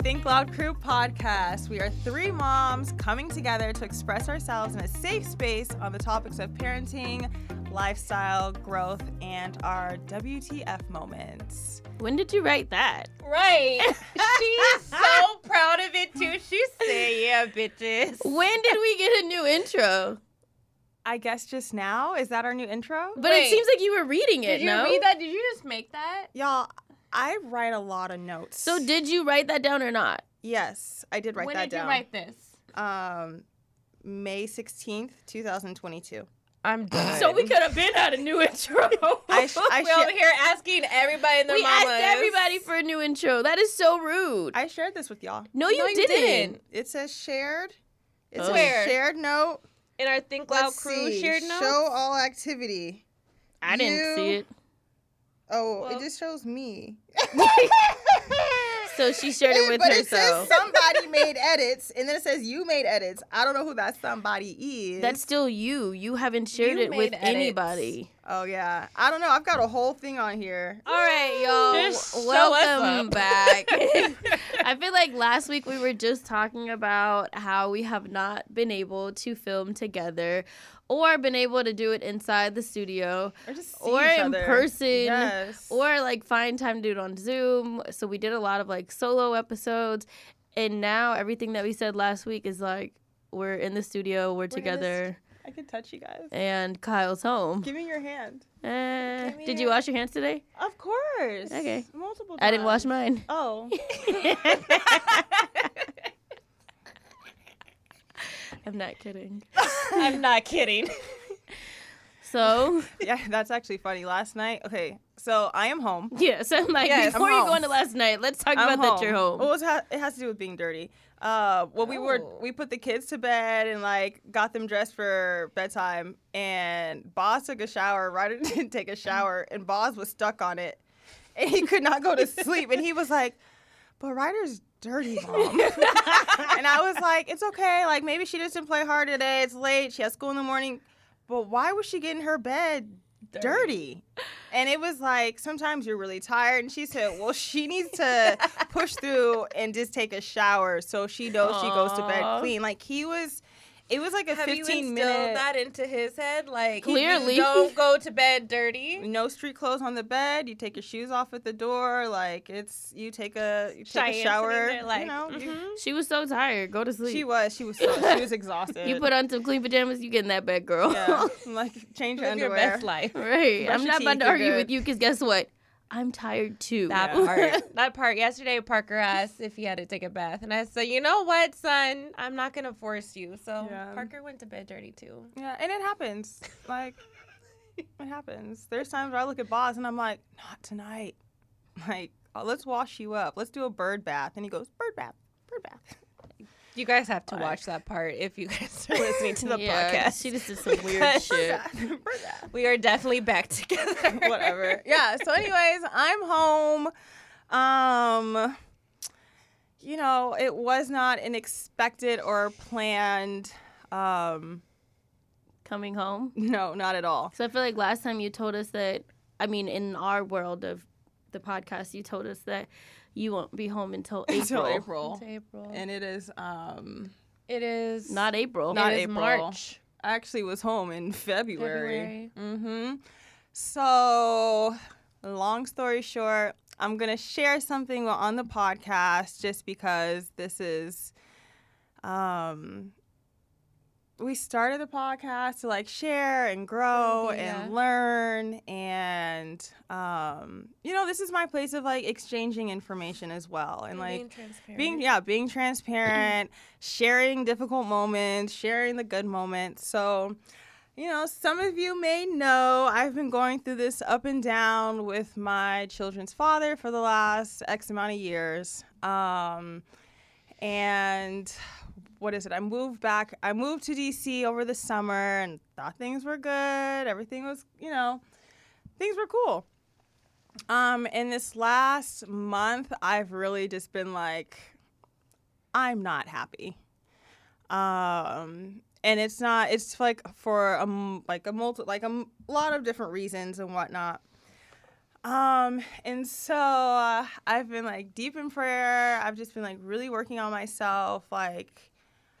Think Loud Crew podcast. We are three moms coming together to express ourselves in a safe space on the topics of parenting, lifestyle, growth, and our WTF moments. When did you write that? Right. She's so proud of it too. She said, "Yeah, bitches." When did we get a new intro? I guess just now is that our new intro? But Wait. it seems like you were reading it. Did you no? read that? Did you just make that? Y'all, I write a lot of notes. So did you write that down or not? yes, I did write when that did down. you write this? Um, May sixteenth, two thousand twenty-two. I'm done. So we could have been at a new intro. I, sh- I, We're over here asking everybody in their we mamas. asked everybody for a new intro. That is so rude. I shared this with y'all. no, you, No, you didn't. didn't. It says shared. It's Oh. says Where? shared note. in our Think Loud Let's crew see. shared notes. Show all activity. I didn't see it. Oh, Well- it just shows me. So she shared it with but herself. it says somebody made edits, and then it says you made edits. I don't know who that somebody is. That's still you. You haven't shared You it with edits. anybody. oh yeah. I don't know. I've got a whole thing on here. All right, y'all. Just Welcome back. I feel like last week we were just talking about how we have not been able to film together or been able to do it inside the studio Or just see or in other. person Yes. or like find time to do it on Zoom. So we did a lot of like solo episodes and now everything that we said last week is like we're in the studio, we're, the together, I can touch you guys. and Kyle's home. Give me your hand. Eh. Give me did you your- wash your hands today? Of course. Okay. Multiple. I didn't wash mine. Oh. I'm not kidding. I'm not kidding. So yeah, that's actually funny. Last night. Okay, so I am home. yeah, so I'm like Yes, before I'm you home. go into last night, let's talk I'm about that you're home. Well, it's ha- it has to do with being dirty. Uh, well, we were Oh. we put the kids to bed and like got them dressed for bedtime, and Boz took a shower. Ryder didn't take a shower, and Boz was stuck on it, and he could not go to sleep. And he was like, "But Ryder's dirty, mom." and I was like, "It's okay. Like maybe she just didn't play hard today. It's late. She has school in the morning." But why was she getting her bed dirty. And it was like, sometimes you're really tired. And she said, well, she needs to push through and just take a shower so she knows she goes to bed clean. Like, he was, it was like a Have you 15 instilled minute. that into his head? Like, Clearly. you don't go to bed dirty. no street clothes on the bed. You take your shoes off at the door. Like it's you take a you take Cheyenne a shower. there like, you know, you- mhm. She was so tired. Go to sleep. she was she was so, she was exhausted. you put on some clean pajamas, you get in that bed, girl. yeah, like change your Live your underwear. best life. right. Brush I'm your not about to argue good. with you because guess what? I'm tired too. That Yeah. part. That part. Yesterday, Parker asked if he had to take a bath, and I said, "You know what, son? I'm not gonna force you." So Yeah. Parker went to bed dirty too. Yeah, and it happens. Like, it happens. There's times where I look at Boz and I'm like, not tonight. Like, uh, let's wash you up. Let's do a bird bath. And he goes, bird bath, bird bath. You guys have to watch that part if you guys are listening to the yeah, podcast. she just did some weird shit. We are definitely back together. Whatever. Yeah. So, anyways, I'm home. Um, you know, it was not an expected or planned. Um, Coming home. no, not at all. So I feel like last time you told us that, I mean, in our world of the podcast, you told us that you won't be home until April. Until April. It's April. And it is um it is Not April. Not it is April. March. I actually was home in February. February. Mm-hmm. So, long story short, I'm gonna share something on the podcast just because this is, um, we started the podcast to like share and grow Yeah. and learn and um, you know, this is my place of like exchanging information as well and like being transparent. being yeah being transparent sharing difficult moments sharing the good moments so you know some of you may know i've been going through this up and down with my children's father for the last x amount of years um, and what is it i moved back i moved to dc over the summer and thought things were good everything was you know things were cool um, in this last month, I've really just been like, I'm not happy. Um, and it's not. It's like for a like a multi like a lot of different reasons and whatnot. Um, and so uh, I've been like deep in prayer. I've just been like really working on myself, like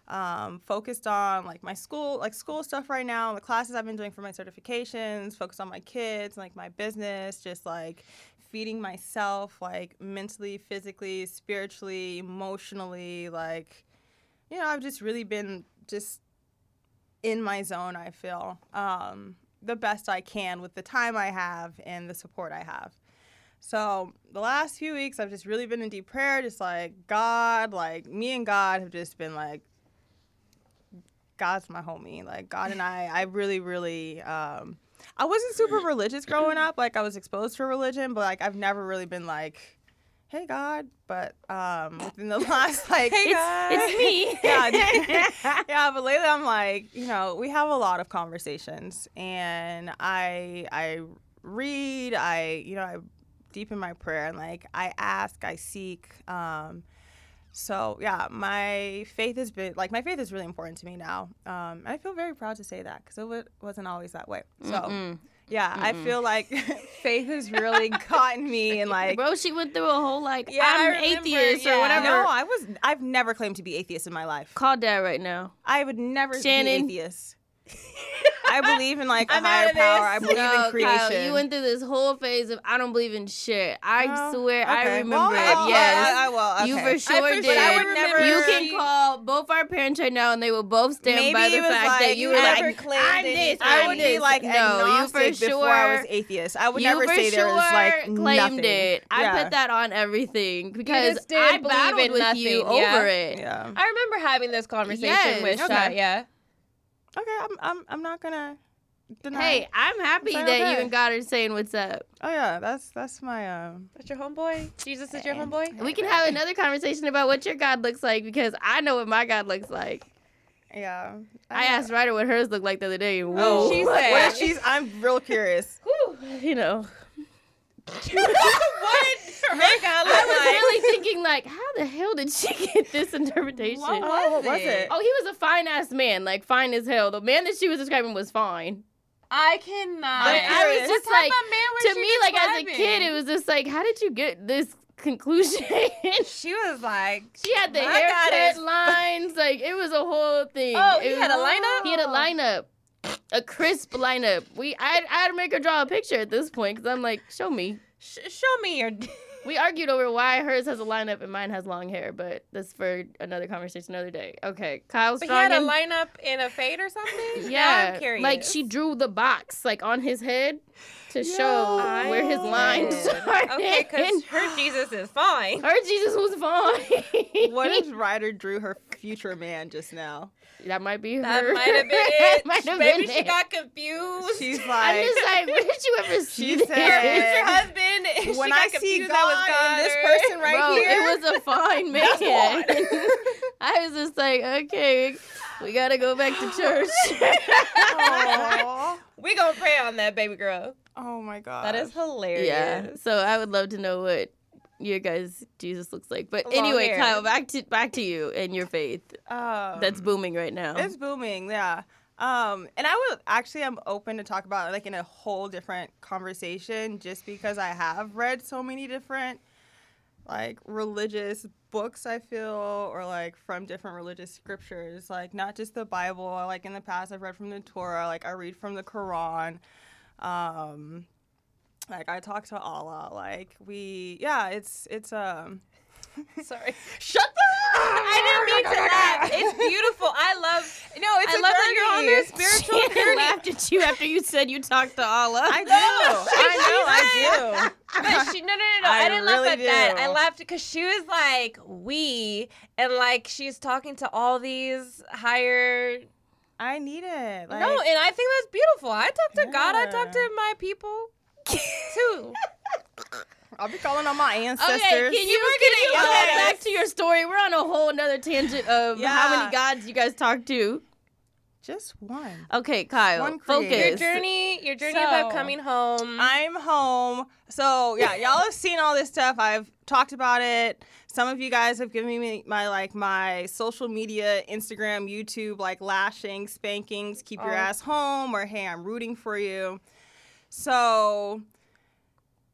um, focused on like my school, like school stuff right now, the classes I've been doing for my certifications, focused on my kids, like my business, just like feeding myself, like mentally, physically, spiritually, emotionally, like, you know, I've just really been just in my zone, I feel, um, the best I can with the time I have and the support I have. So the last few weeks, I've just really been in deep prayer, just like God, like me and God have just been like, God's my homie. Like God and I, I really, really, um, I wasn't super religious growing up. Like I was exposed to religion, but like I've never really been like, hey God. But um, within the last like, Hey God, It's me. yeah, yeah. But lately, I'm like, you know, we have a lot of conversations, and I, I read, I, you know, I deep in my prayer, and like I ask, I seek. Um, so yeah, my faith has been like my faith is really important to me now. Um, and I feel very proud to say that because it w- wasn't always that way. So yeah, I feel like faith has really gotten me and like Bro, she went through a whole like Yeah, I'm remember, atheist or whatever. no, I was I've never claimed to be atheist in my life. Call dad right now. I would never Shannon. be atheist. I believe in like a I'm out higher power. I believe no, in creation. Kyle, you went through this whole phase of I don't believe in shit. I Oh, swear I remember Well, it. Yes. I, I, well, You for sure for did. sure I would never- you can mm. call both our parents right now, and they will both stand Maybe by the fact like that you you were like, claimed I'm this, I I'm would this. be like no, you agnostic for before I was atheist. I would never for say there was like claimed nothing. it. I Yeah. put that on everything because I believe battled in with nothing, yeah. over it. Yeah. I remember having this conversation with Okay. Shot. Yeah. Okay. I'm. I'm. I'm not gonna. Deny. Hey, I'm happy Sorry, that you and God are saying what's up. Oh yeah. That's that's my um. That's your homeboy. Jesus is your homeboy. We can have another conversation about what your God looks like because I know what my God looks like. Yeah. I asked Ryder what hers looked like the other day. Oh, Whoa. she what said- if she's. I'm real curious. you know. What did her I was like? really thinking, like, how the hell did she get this interpretation? What Oh, what was it? Oh, he was a fine ass man, like fine as hell. The man that she was describing was fine. I cannot. But I was just What like, man was to me, like as a kid, it was just like, how did you get this conclusion? She was like, she had the My haircut lines, like it was a whole thing. Oh, It he had was- a lineup? He had a lineup. A crisp lineup. We, I, I had to make her draw a picture at this point because I'm like, show me. Sh- show me your. We argued over why hers has a lineup and mine has long hair, but that's for another conversation another day. Okay, Kyle But he had a lineup in a fade or something. Now Yeah, I'm curious. like she drew the box like on his head to show where his lines did. started. Okay, because her Jesus is fine. her Jesus was fine. What if Ryder drew her future man just now. That might be her. That might have been it. Might have Maybe been she it. got confused. She's like, I'm just like, when did you ever see She this? said- Her husband. when she I got see confused, God that was God this person right Bro, here, it was a fine man. I was just like, okay, we gotta go back to church. We gonna pray on that baby girl. oh my god, That is hilarious. yeah. So I would love to know what your guys Jesus looks like. But Long anyway, hair. Kyle, back to back to you and your faith. Um, That's booming right now. It's booming, yeah. Um, and I would actually, I'm open to talk about like in a whole different conversation, just because I have read so many different like religious books. I feel, or like from different religious scriptures, like not just the Bible. Like in the past, I've read from the Torah. Like I read from the Quran. Um, like I talk to Allah. Like we, yeah, it's it's um. Sorry. Shut the. I didn't mean to laugh. It's beautiful. I love. No, it's I love that you're on this spiritual She journey. laughed at you after you said you talked to Allah. I do. I know. I do. But she no no no no. I, I didn't really laugh at that. I laughed because she was like we and like she's talking to all these higher. I need it. Like, no, and I think that's beautiful. I talk to God. I talk to my people too. I'll be calling on my ancestors. Okay, can you, can you yell go at back to your story? We're on a whole another tangent of how many gods you guys talk to. Just one. Okay, Kyle, One focus. Your journey, your journey about coming home. I'm home. So yeah, y'all have seen all this stuff. I've talked about it. Some of you guys have given me my like my social media, Instagram, YouTube, like lashing, spankings, keep your Oh. ass home, or hey, I'm rooting for you. So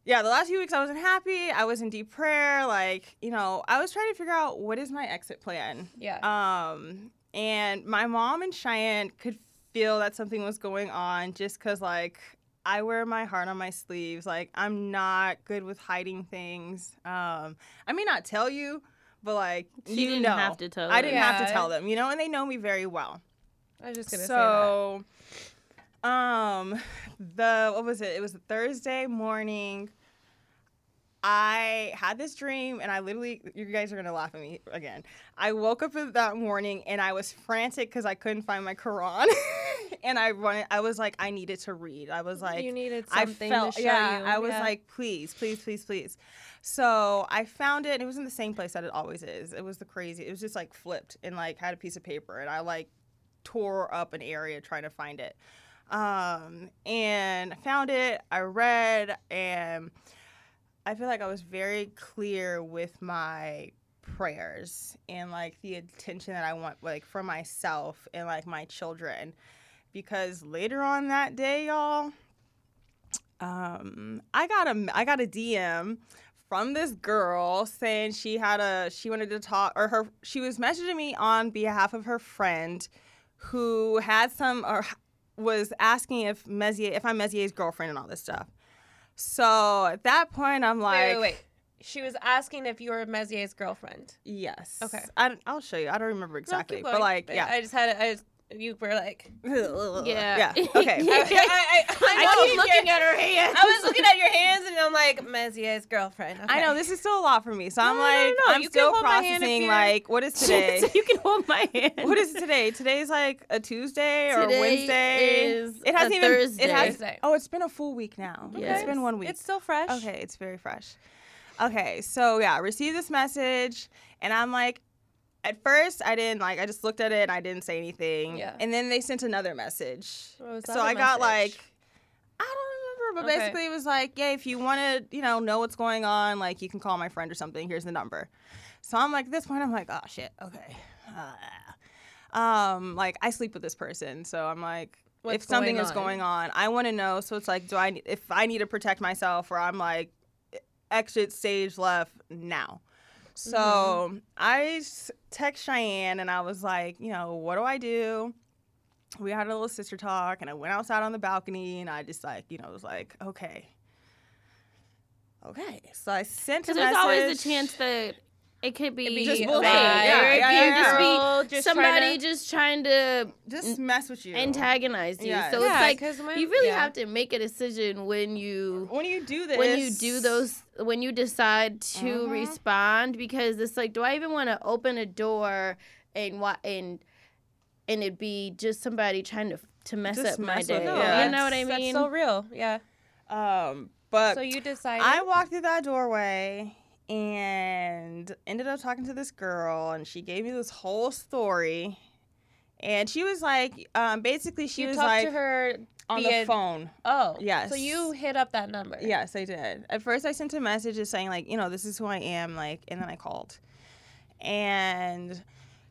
yeah, the last few weeks I wasn't happy. I was in deep prayer. Like, you know, I was trying to figure out what is my exit plan. yeah. Um, and my mom and Cheyenne could feel that something was going on just because, like, I wear my heart on my sleeves. Like, I'm not good with hiding things. Um, I may not tell you, but, like, She you didn't know. have to tell I them. didn't have to tell them, you know, and they know me very well. I was just gonna say so, um, the, what was it? It was a Thursday morning. I had this dream, and I literally, you guys are gonna laugh at me again. I woke up that morning and I was frantic because I couldn't find my Quran, and I wanted, I was like, I needed to read. I was like, you needed I something felt, to show yeah, you. I was Yeah. like, please, please, please, please. So I found it. It was in the same place that it always is. It was the crazy. It was just like flipped and like had a piece of paper, and I like tore up an area trying to find it. Um, and I found it. I read, and I feel like I was very clear with my prayers and like the attention that I want like for myself and like my children because later on that day y'all um I got a I got a DM from this girl saying she had a she wanted to talk or her she was messaging me on behalf of her friend who had some or was asking if Mezier if I'm Mezier's girlfriend and all this stuff. So at that point I'm like wait, wait, wait. She was asking if you were Mezier's girlfriend. Yes. Okay. I, I'll show you. I don't remember No, exactly, keep but like, yeah. I just had. I just. You were like. Yeah. Yeah. Okay. I, I, I, I keep looking at her hands. I was looking at your hands and I'm like Mezier's girlfriend. I know this is still a lot for me, so I'm No, no, no, like, no, I'm you still hold my hand if processing. Like, what is today? so you can hold my hand. what is today? Today's like a Tuesday or Today Wednesday. is it hasn't a even. Thursday. It has. Thursday. Oh, it's been a full week now. Yes. It's been one week. It's still fresh. Okay, it's very fresh. Okay, so yeah, I received this message, and I'm like, at first I didn't like. I just looked at it and I didn't say anything. Yeah. And then they sent another message. So I other got message? like, I don't remember, but Okay. basically it was like, yeah, if you want to, you know, know what's going on, like you can call my friend or something. Here's the number. So I'm like, at this point, I'm like, oh shit, okay. Uh, um, like I sleep with this person, so I'm like, What's if something is going on, I want to know. So it's like, do I, if I need to protect myself, or I'm like, exit stage left now. So Mm-hmm. I text Cheyenne and I was like, you know, what do I do? We had a little sister talk and I went outside on the balcony and I just like, you know, was like, okay. Okay. So I sent a Because there's always a chance that it could be, be just fake, bullshit. or Yeah, it yeah, could yeah. just be just trying somebody to- just trying to just mess with you. antagonize you. Yes. So Yeah, it's like when- you really yeah. have to make a decision when you When you do this, when you do those when you decide to Mhm. respond because it's like do i even want to open a door and what and and it'd be just somebody trying to to mess Just up my mess with day. it, You know what I mean? That's so real. Yeah. Um, but So you decided. I walked through that doorway and ended up talking to this girl, and she gave me this whole story. And she was like, um, basically, she you was talked like to her on the phone. Oh, Yes. So you hit up that number. Yes, I did. At first, I sent a message just saying like, you know, this is who I am, like, and then I called, and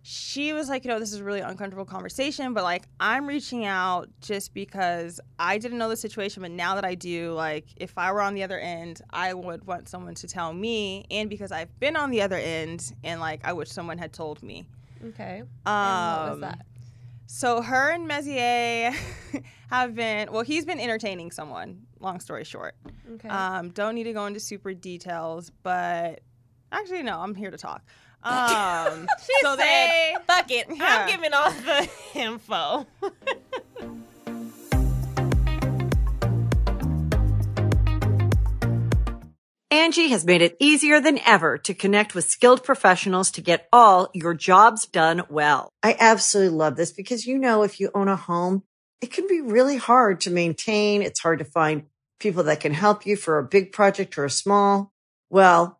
she was like, you know, this is a really uncomfortable conversation, but like, I'm reaching out just because I didn't know the situation, but now that I do, like, if I were on the other end, I would want someone to tell me, and because I've been on the other end, and like, I wish someone had told me. Okay. Um, and what was that? So her and Mezier have been well. He's been entertaining someone. Long story short, Okay. um, don't need to go into super details, but actually, no. I'm here to talk. Um, so they Fuck it. Yeah. I'm giving all the info. Angi has made it easier than ever to connect with skilled professionals to get all your jobs done well. I absolutely love this because, you know, if you own a home, it can be really hard to maintain. It's hard to find people that can help you for a big project or a small. Well,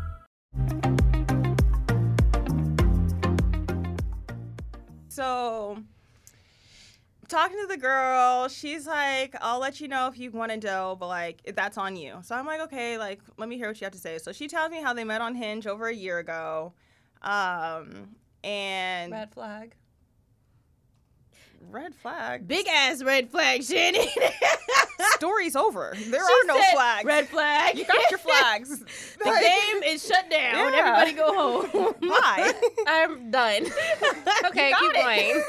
So, talking to the girl, she's like, I'll let you know if you want to go, but like, that's on you. So I'm like, okay, like, let me hear what you have to say. So she tells me how they met on Hinge over a year ago. Um, and Red flag. red flag. Big ass red flag, Shannon. Story's over. There She are no said, flags. Red flag. You got your flags. the game is shut down. Yeah. Everybody go home. Bye. I'm done. okay, keep it.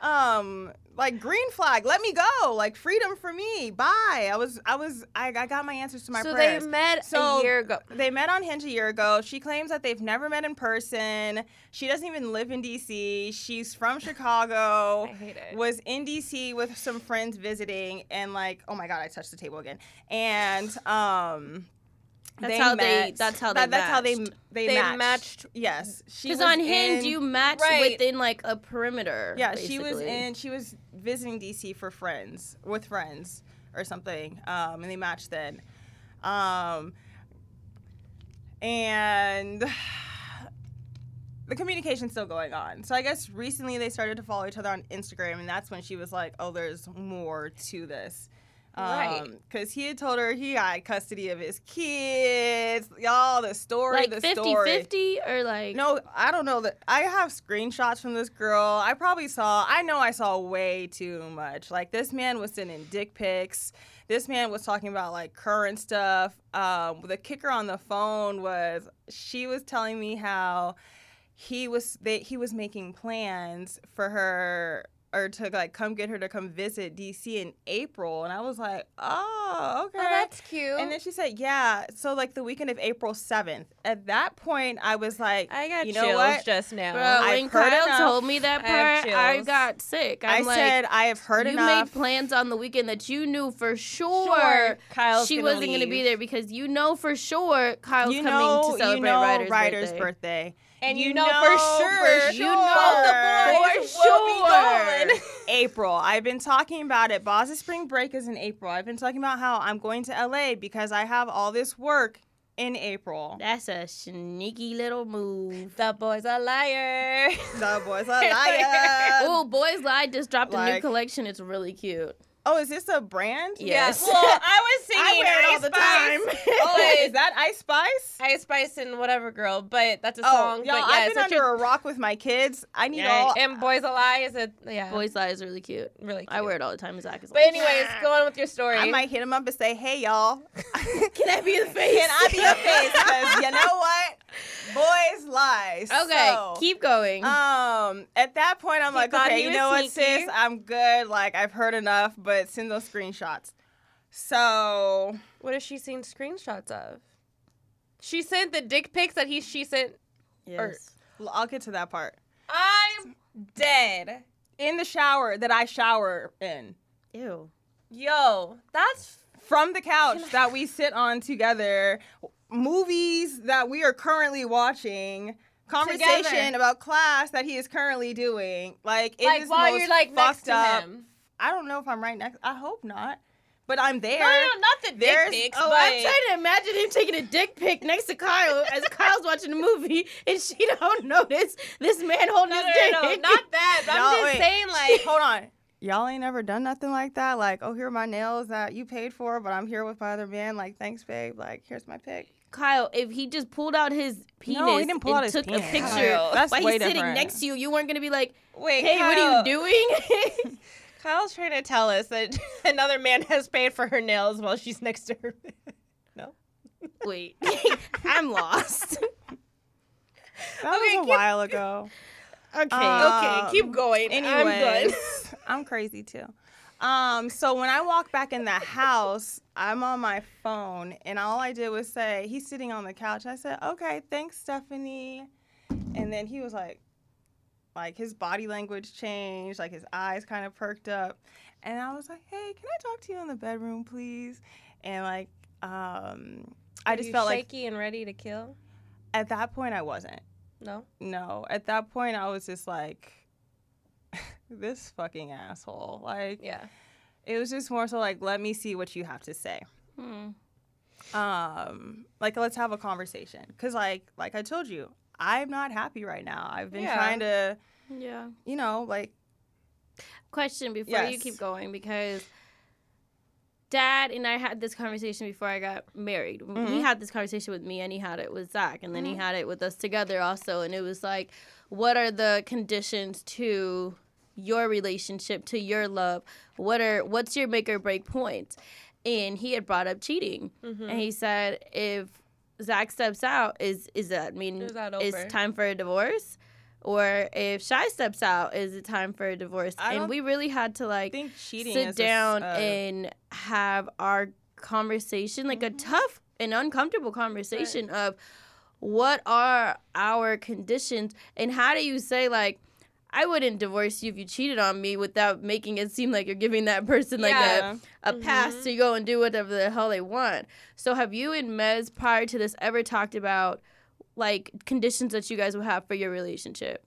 going. um like green flag let me go like freedom for me bye. I was i was i, I got my answers to my so prayers. they met So, a year ago. they met on hinge a year ago. She claims that they've never met in person. She doesn't even live in dc she's from chicago I hate it. was in dc with some friends visiting and like oh my god i touched the table again. And um That's they how they- that's how they that- that's how they matched. they, They matched. matched- yes she Because was on Hinge, in- you match Right. within like a perimeter. yeah, she was basically. in. She was visiting DC for friends with friends or something, um, and they matched then. Um, and the communication's still going on. So I guess recently they started to follow each other on Instagram, and that's when she was like, "Oh, there's more to this." Right. Because he had told her he had custody of his kids. Y'all, the story, like the 50 story. 50 or like. No, I don't know that. I have screenshots from this girl. I probably saw. I know I saw way too much. Like this man was sending dick pics. This man was talking about like current stuff. Um, the kicker on the phone was she was telling me how he was they, he was making plans for her or to like come get her to come visit DC in April, and I was like, oh, oh okay. Oh, that's cute. and then she said, yeah. So like the weekend of April seventh. At that point, I was like, I got you chills know what? just now. Bro, when heard Kyle enough. told me that part, I chills. got sick. I I'm like, said I have heard you enough. You made plans on the weekend that you knew for sure, Sure, Kyle's she gonna wasn't going to be there because you know for sure Kyle's you coming know, to celebrate you know Ryder's, Ryder's birthday. birthday. And you know for sure you you know know the boys for sure. April. I've been talking about it. Boz's spring break is in April. I've been talking about how I'm going to LA because I have all this work in April. That's a sneaky little move. the boy's a liar. The boys are liars. oh, Boys Lie just dropped a new collection. It's really cute. Oh, is this a brand? Yes. Well, I was singing I wear it all Ice the Spice. time. oh, is that Ice Spice? Ice Spice and whatever girl, but that's a Oh, song. y'all, but yeah, I've it's been under a, a rock with my kids. I need yeah, all. and Boys a Lie is a yeah. Boys Lie is really cute. really cute. I wear it all the time. Zach is But like, anyways, go on with your story. I might hit him up and say, "Hey, y'all, Can I be the face? can I be your face? Because you know what, boys lies. Okay, So, keep going. Um, at that point, I'm He like, okay, he you was know what, sneaky. sis, I'm good. Like, I've heard enough, but send those screenshots. So, what has she seen screenshots of? She sent the dick pics that he she sent. yes. l- I'll get to that part. I'm dead. In the shower that I shower in, Ew. Yo, that's from the couch that we sit on together, movies that we are currently watching. Conversation Together. about class that he is currently doing. Like, it like is while most you're like next fucked to up. him. I don't know if I'm right next. I hope not. But I'm there. No, no, no, not the dick There's- pics. Oh, but I'm trying to imagine him taking a dick pic next to Kyle as Kyle's watching the movie and she don't notice this man holding no, his no, dick. no, not that. I'm just wait. saying, like, hold on. Y'all ain't ever done nothing like that. Like, oh, here are my nails that you paid for, but I'm here with my other man. Like, thanks, babe. Like, here's my pic. Kyle, if he just pulled out his penis No, he didn't pull and out his took penis. a picture Kyle, that's while way he's sitting next to you, you weren't gonna be like, wait, "Hey, what are you doing?" Kyle's trying to tell us that another man has paid for her nails while she's next to her. no. Wait, I'm lost. That Okay, was a keep- while ago. Okay, Um, okay, keep going. I'm good. I'm crazy too. Um, so when I walk back in the house, I'm on my phone, and all I did was say, "He's sitting on the couch." I said, "Okay, thanks, Stephanie." And then he was like, like his body language changed, like his eyes kind of perked up, and I was like, "Hey, can I talk to you in the bedroom, please?" And like, um, I just felt like shaky and ready to kill. at that point I wasn't. No. No, at that point I was just like, this fucking asshole. Like, Yeah. it was just more so like, let me see what you have to say. Hmm. Um, like let's have a conversation. Cause like, like I told you, I'm not happy right now. I've been Yeah. trying to, Yeah. you know, like, Question before you keep going because Dad and I had this conversation before I got married. He Mhm. had this conversation with me and he had it with Zach and then Mm-hmm. he had it with us together also. And it was like, what are the conditions to your relationship, to your love? What are what's your make or break point? And he had brought up cheating. Mm-hmm. And he said if Zach steps out, is is that mean Is that it's over? time for a divorce? Or if Shy steps out, is it time for a divorce? I and we really had to like sit is a down uh, and have our conversation, like Mm-hmm. a tough and uncomfortable conversation of what are our conditions and how do you say like I wouldn't divorce you if you cheated on me without making it seem like you're giving that person like Yeah. a, a pass to go and do whatever the hell they want. So have you and Mez prior to this ever talked about like conditions that you guys would have for your relationship?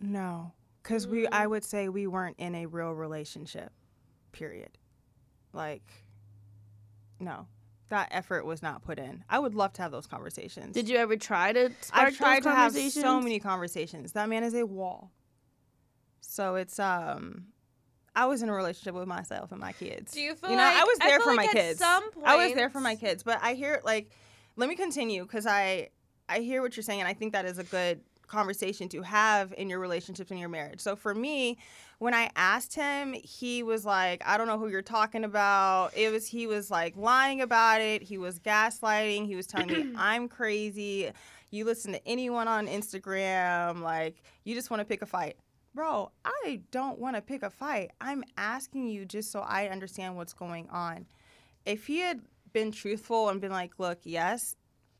No, because we, I mm. would say we weren't in a real relationship. Period. Like, no, that effort was not put in. I would love to have those conversations. Did you ever try to spark I've tried those to have conversations? so many conversations. That man is a wall. So it's um, I was in a relationship with myself and my kids. Do you feel you know, I like- was I there feel for like my kids. some I was there for my kids, but I hear like, let me continue because I I hear what you're saying, and I think that is a good conversation to have in your relationships and your marriage. So for me, when I asked him, he was like, I don't know who you're talking about. It was he was like lying about it. He was gaslighting. He was telling me I'm crazy. You listen to anyone on Instagram, like you just want to pick a fight. bro, I don't want to pick a fight. I'm asking you just so I understand what's going on. If he had been truthful and been like, look, yes,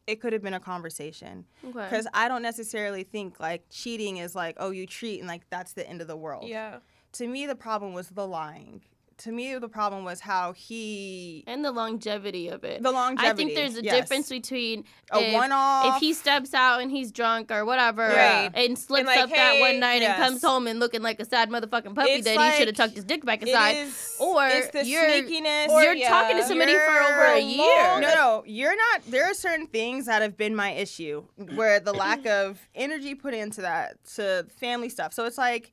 it could have been a conversation. Okay. Because I don't necessarily think like cheating is like, oh, you cheat and like that's the end of the world. Yeah. To me, the problem was the lying. To me, the problem was how he. and the longevity of it. The longevity. I think there's a yes. difference between A if, one-off. if he steps out and he's drunk or whatever Right. and slips like, up that one night yes. and comes home and looking like a sad motherfucking puppy It's that he should have tucked his dick back inside. aside. is- or it's the you're- sneakiness. you're yeah. talking to somebody for over a You're year. No, no, you're not. There are certain things that have been my issue, where the lack of energy put into that to family stuff. So it's like,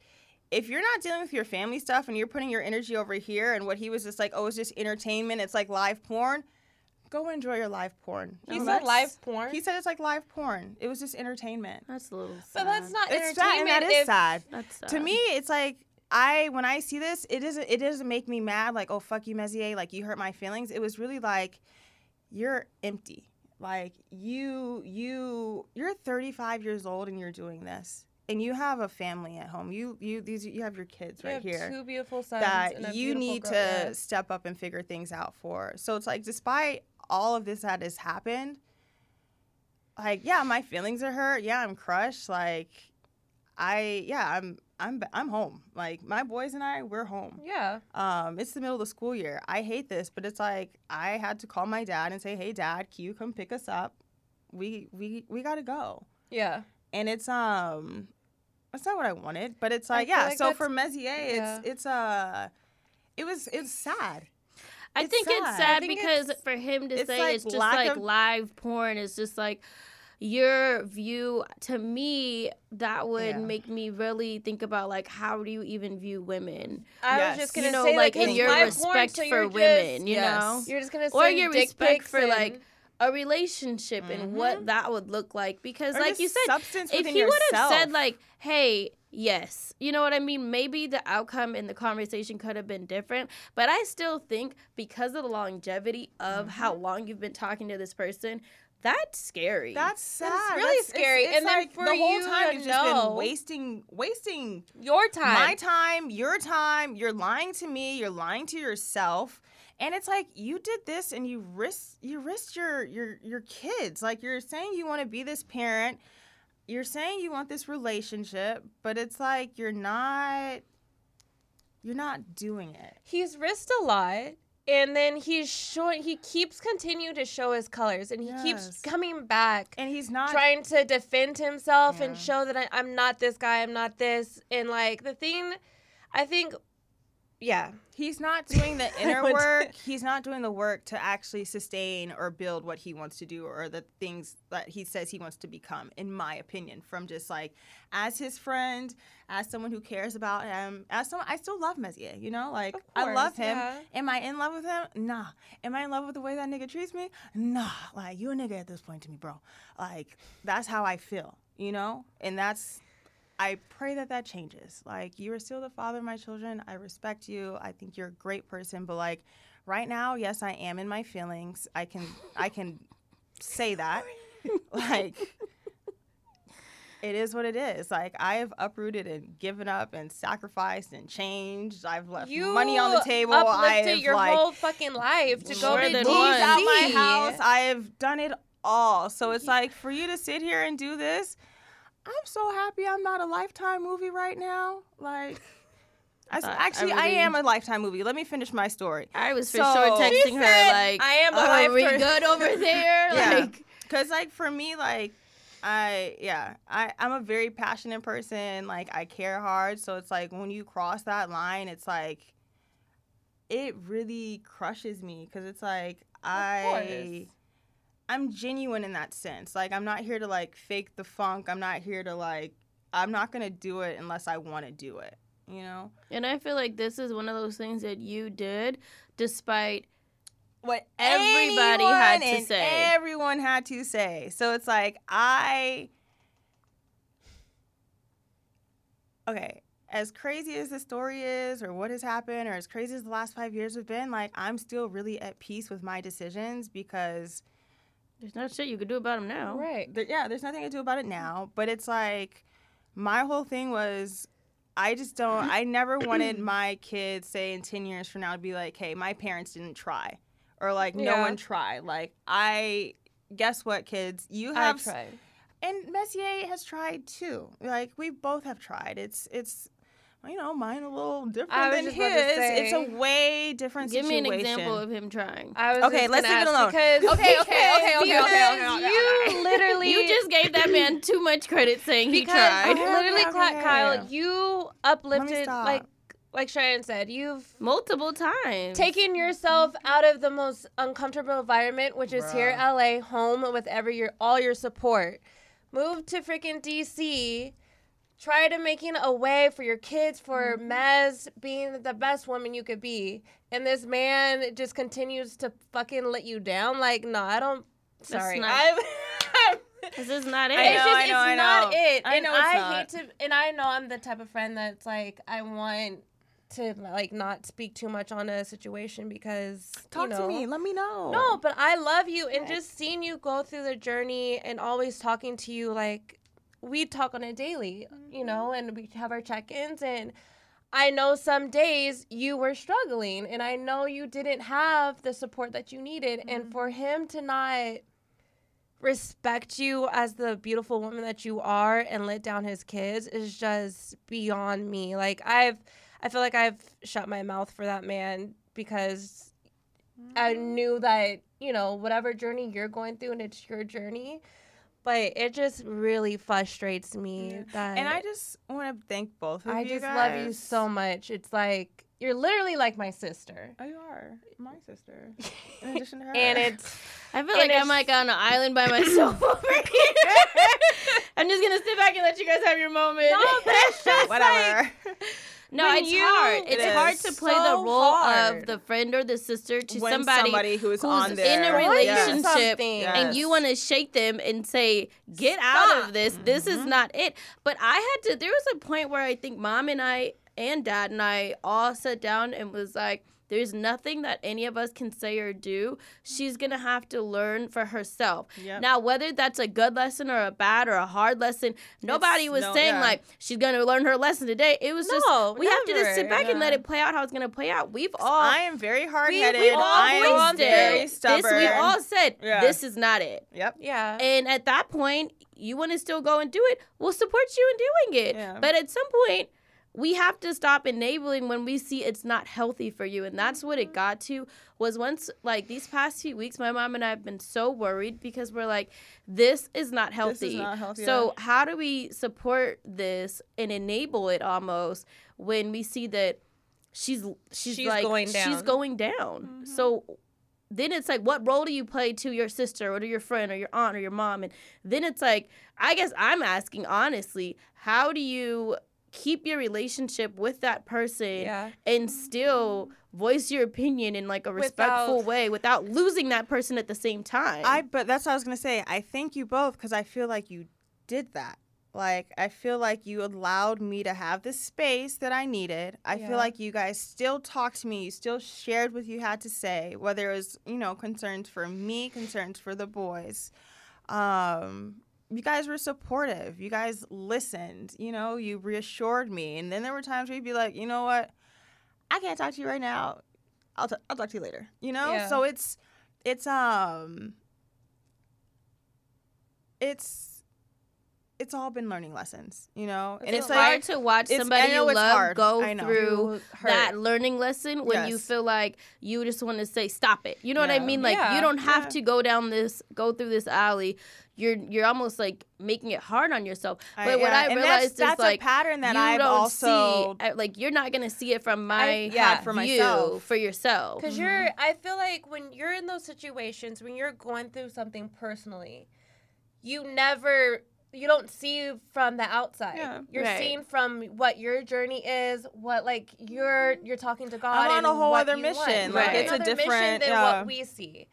if you're not dealing with your family stuff and you're putting your energy over here, and what he was just like, oh, it's just entertainment. It's like live porn. Go enjoy your live porn. He No, said live porn. He said it's like live porn. It was just entertainment. That's a little sad. but that's not It's sad, and that is if- sad. That's sad. To me, it's like I when I see this, it doesn't it doesn't make me mad like oh fuck you Mezier like you hurt my feelings. It was really like you're empty. Like you you you're 35 years old and you're doing this. And you have a family at home. You you these you have your kids You right have here two beautiful sons. and that you need to step up and figure things out for. So it's like despite all of this that has happened, like yeah, my feelings are hurt. Yeah, I'm crushed. Like I yeah, I'm I'm I'm home. Like my boys and I, we're home. Yeah. Um, it's the middle of the school year. I hate this, but it's like I had to call my dad and say, "Hey, Dad, can you come pick us up? We we we gotta go." Yeah. And it's um, that's not what I wanted, but it's like feel yeah. like so for Mezier, yeah. it's it's uh, it was it's sad. I It's think it's sad. I sad think because it's- for him to it's say like it's just like of- live porn is just like your view to me that would Yeah. make me really think about like how do you even view women I Yes. was just gonna you know say like, like, in it's your live porn, respect so for just- women you yes. know You're just gonna say or your respect pics for like and- a relationship and what that would look like because Mm-hmm. Or like you said if he would have said like hey yes you know what i mean maybe the outcome in the conversation could have been different but i still think because of the longevity of how Mm-hmm. long you've been talking to this person that's scary That's sad. That's really That's- scary. It's And then like for the whole you time you've just know- been wasting wasting your time. my time, your time. You're lying to me. You're lying to yourself. And it's like you did this, and you risk you risked your your your kids. Like you're saying you want to be this parent. You're saying you want this relationship, but it's like you're not. You're not doing it. he's risked a lot and then he's showing he keeps continuing to show his colors and he keeps coming back And he's not trying to defend himself and show that I, i'm not this guy i'm not this and like the thing i think yeah He's not doing the inner work. He's not doing the work to actually sustain or build what he wants to do or the things that he says he wants to become, in my opinion. From just like, as his friend, as someone who cares about him, as someone, I still love Messier, you know? Like, Of I love him. yeah. Am I in love with him? Nah. Am I in love with the way that nigga treats me? Nah. Like, you a nigga at this point to me, bro. Like, that's how I feel, you know? And that's. I pray that that changes. Like, you are still the father of my children. I respect you. I think you're a great person. But like, right now, yes, I am in my feelings. I can, I can say that. like, it is what it is. Like, I have uprooted and given up and sacrificed and changed. I've left you money on the table. I uplifted have your like whole fucking life to go to than DC. out my house. I have done it all. So it's like for you to sit here and do this. I'm so happy I'm not a lifetime movie right now. Like, I, s- I- I actually, I, really- am a lifetime movie. Let me finish my story. i was for So- sure She texting her said, like "I am a lifetime. are we good over there Yeah. like Cause like for me, like I yeah, I I'm a very passionate person. Like I care hard, so it's like when you cross that line, it's like it really crushes me because it's like I I'm genuine in that sense. Like I'm not here to like fake the funk. I'm not here to like I'm not gonna do it unless I want to do it. You know and i feel like this is one of those things that you did despite what Everybody had to and say. Everyone had to say. So it's like I Okay, as crazy as the story is or what has happened or as crazy as the last 5 years have been, like I'm still really at peace with my decisions because there's not shit you could do about him now right there, yeah, there's nothing to do about it now, but it's like my whole thing was I just don't. I never wanted my kids, say in ten years from now, to be like, "Hey, my parents didn't try," or like, "No Yeah. one tried." Like, I guess what, kids, you I have, tried. and Messier has tried too. Like, we both have tried. It's it's. You know, mine a little different I was than just his. about to It's a way different situation. Give me an example of him trying. I was Okay, let's leave it alone. Because, Okay, okay, okay, okay, okay, okay, okay, You literally, You just gave that man too much credit saying he tried. Okay, literally, okay, okay. Kyle, you uplifted like like Cheyenne said, you've Multiple times. taken yourself out of the most uncomfortable environment, which is here, LA, home with every your all your support. Moved to freaking DC. Try to making a way for your kids, for mm-hmm. Mez being the best woman you could be, and this man just continues to fucking let you down. Like, no, I don't. Sorry, not- This is not it. I it's just I know, it's I not it. I know it's I not. hate to and I know I'm the type of friend that's like I want to like not speak too much on a situation because Talk you know, to me. Let me know. No, but I love you and just seeing you go through the journey and always talking to you like we talk on a daily, you know, mm-hmm. and we have our check-ins and I know some days you were struggling and I know you didn't have the support that you needed and mm-hmm. for him to not respect you as the beautiful woman that you are and let down his kids is just beyond me. Like I've I feel like I've shut my mouth for that man because I mm-hmm. knew that, you know, whatever journey you're going through and it's your journey. But it just really frustrates me that And I just want to thank both of I you i just guys. love you so much. It's like you're literally like my sister. Oh, you are my sister. In addition to her. And it's I feel And like I'm like on an island by myself over here. I'm just gonna sit back and let you guys have your moment. No, but it's just whatever. No, When it's you- hard. It It's hard to play the role hard. of the friend or the sister to When somebody, somebody who's on in a relationship something. and you want to shake them and say, "Get out of this. This is Mm-hmm. not it." But I had to. There was a point where I think mom and I and dad and I all sat down and was like. There's nothing that any of us can say or do. She's gonna have to learn for herself. Yep. Now, whether that's a good lesson or a bad or a hard lesson, nobody was no- saying yeah. like she's gonna learn her lesson today. It was No, just we have to just sit never. back and let it play out how it's gonna play out. We've all I am very hard we, headed. we've all I voiced am it. very stubborn. This we all said Yeah. this is not it. Yep. yeah. And at that point, you want to still go and do it. We'll support you in doing it. Yeah. But at some point, we have to stop enabling when we see it's not healthy for you. And that's what it mm-hmm. got to was once like these past few weeks, my mom and I have been so worried because we're like, this is not healthy. not healthy, So how do we support this and enable it almost when we see that she's she's, She's like going she's down. going down. So mm-hmm. then it's like what role do you play to your sister or to your friend or your aunt or your mom and then it's like i guess i'm asking honestly how do you keep your relationship with that person Yeah. and still voice your opinion in like a respectful Without- way without losing that person at the same time I but that's what I was gonna say. I thank you both because I feel like you did that. Like I feel like you allowed me to have the space that I needed. I Yeah. feel like you guys still talked to me. You still shared what you had to say, whether it was you know concerns for me, concerns for the boys. Um, you guys were supportive. You guys listened. You know, you reassured me. And then there were times where you'd be like, you know what, I can't talk to you right now. I'll t- I'll talk to you later. You know, Yeah. so it's it's um it's it's all been learning lessons, you know, and it's, it's hard like to watch somebody you love go through that learning lesson when you feel like you just want to say stop it. You know what I mean? Like Yeah. you don't have Yeah. to go down this go through this alley. You're you're almost like making it hard on yourself. But what yeah, I and realized that's, is that's like a pattern that I've don't also see uh, like you're not gonna see it from my yeah, view for myself. for yourself. Because you're, I feel like when you're in those situations, when you're going through something personally, you never, you don't see from the outside. Yeah. you're Right. seeing from what your journey is, what like you're, mm-hmm. you're talking to God. I'm on and a whole other mission. Like, it's a another mission different- than yeah. what we see.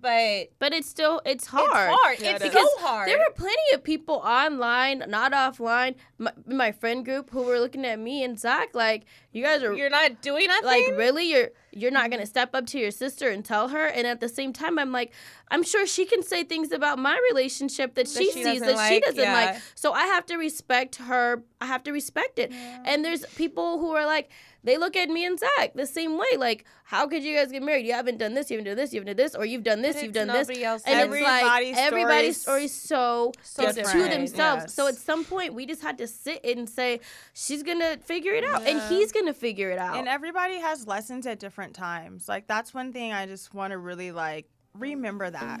But But it's still it's hard. it's hard. Yeah, it's is. so hard. There were plenty of people online, not offline, my, my friend group who were looking at me and Zach like, you guys are You're not doing nothing. like really you're you're not Mm-hmm. gonna step up to your sister and tell her and at the same time i'm like i'm sure she can say things about my relationship that, she, she sees doesn't that she doesn't yeah. like so i have to respect her i have to respect it and there's people who are like they look at me and zach the same way like how could you guys get married? You haven't done this you haven't done this you haven't done this or you've done this you've done this. and Everybody's it's like everybody's story is so, so it's to different, themselves. So at some point we just had to sit and say she's gonna figure it out and he's gonna figure it out. And everybody has lessons at different times. Like that's one thing I just want to really like remember that.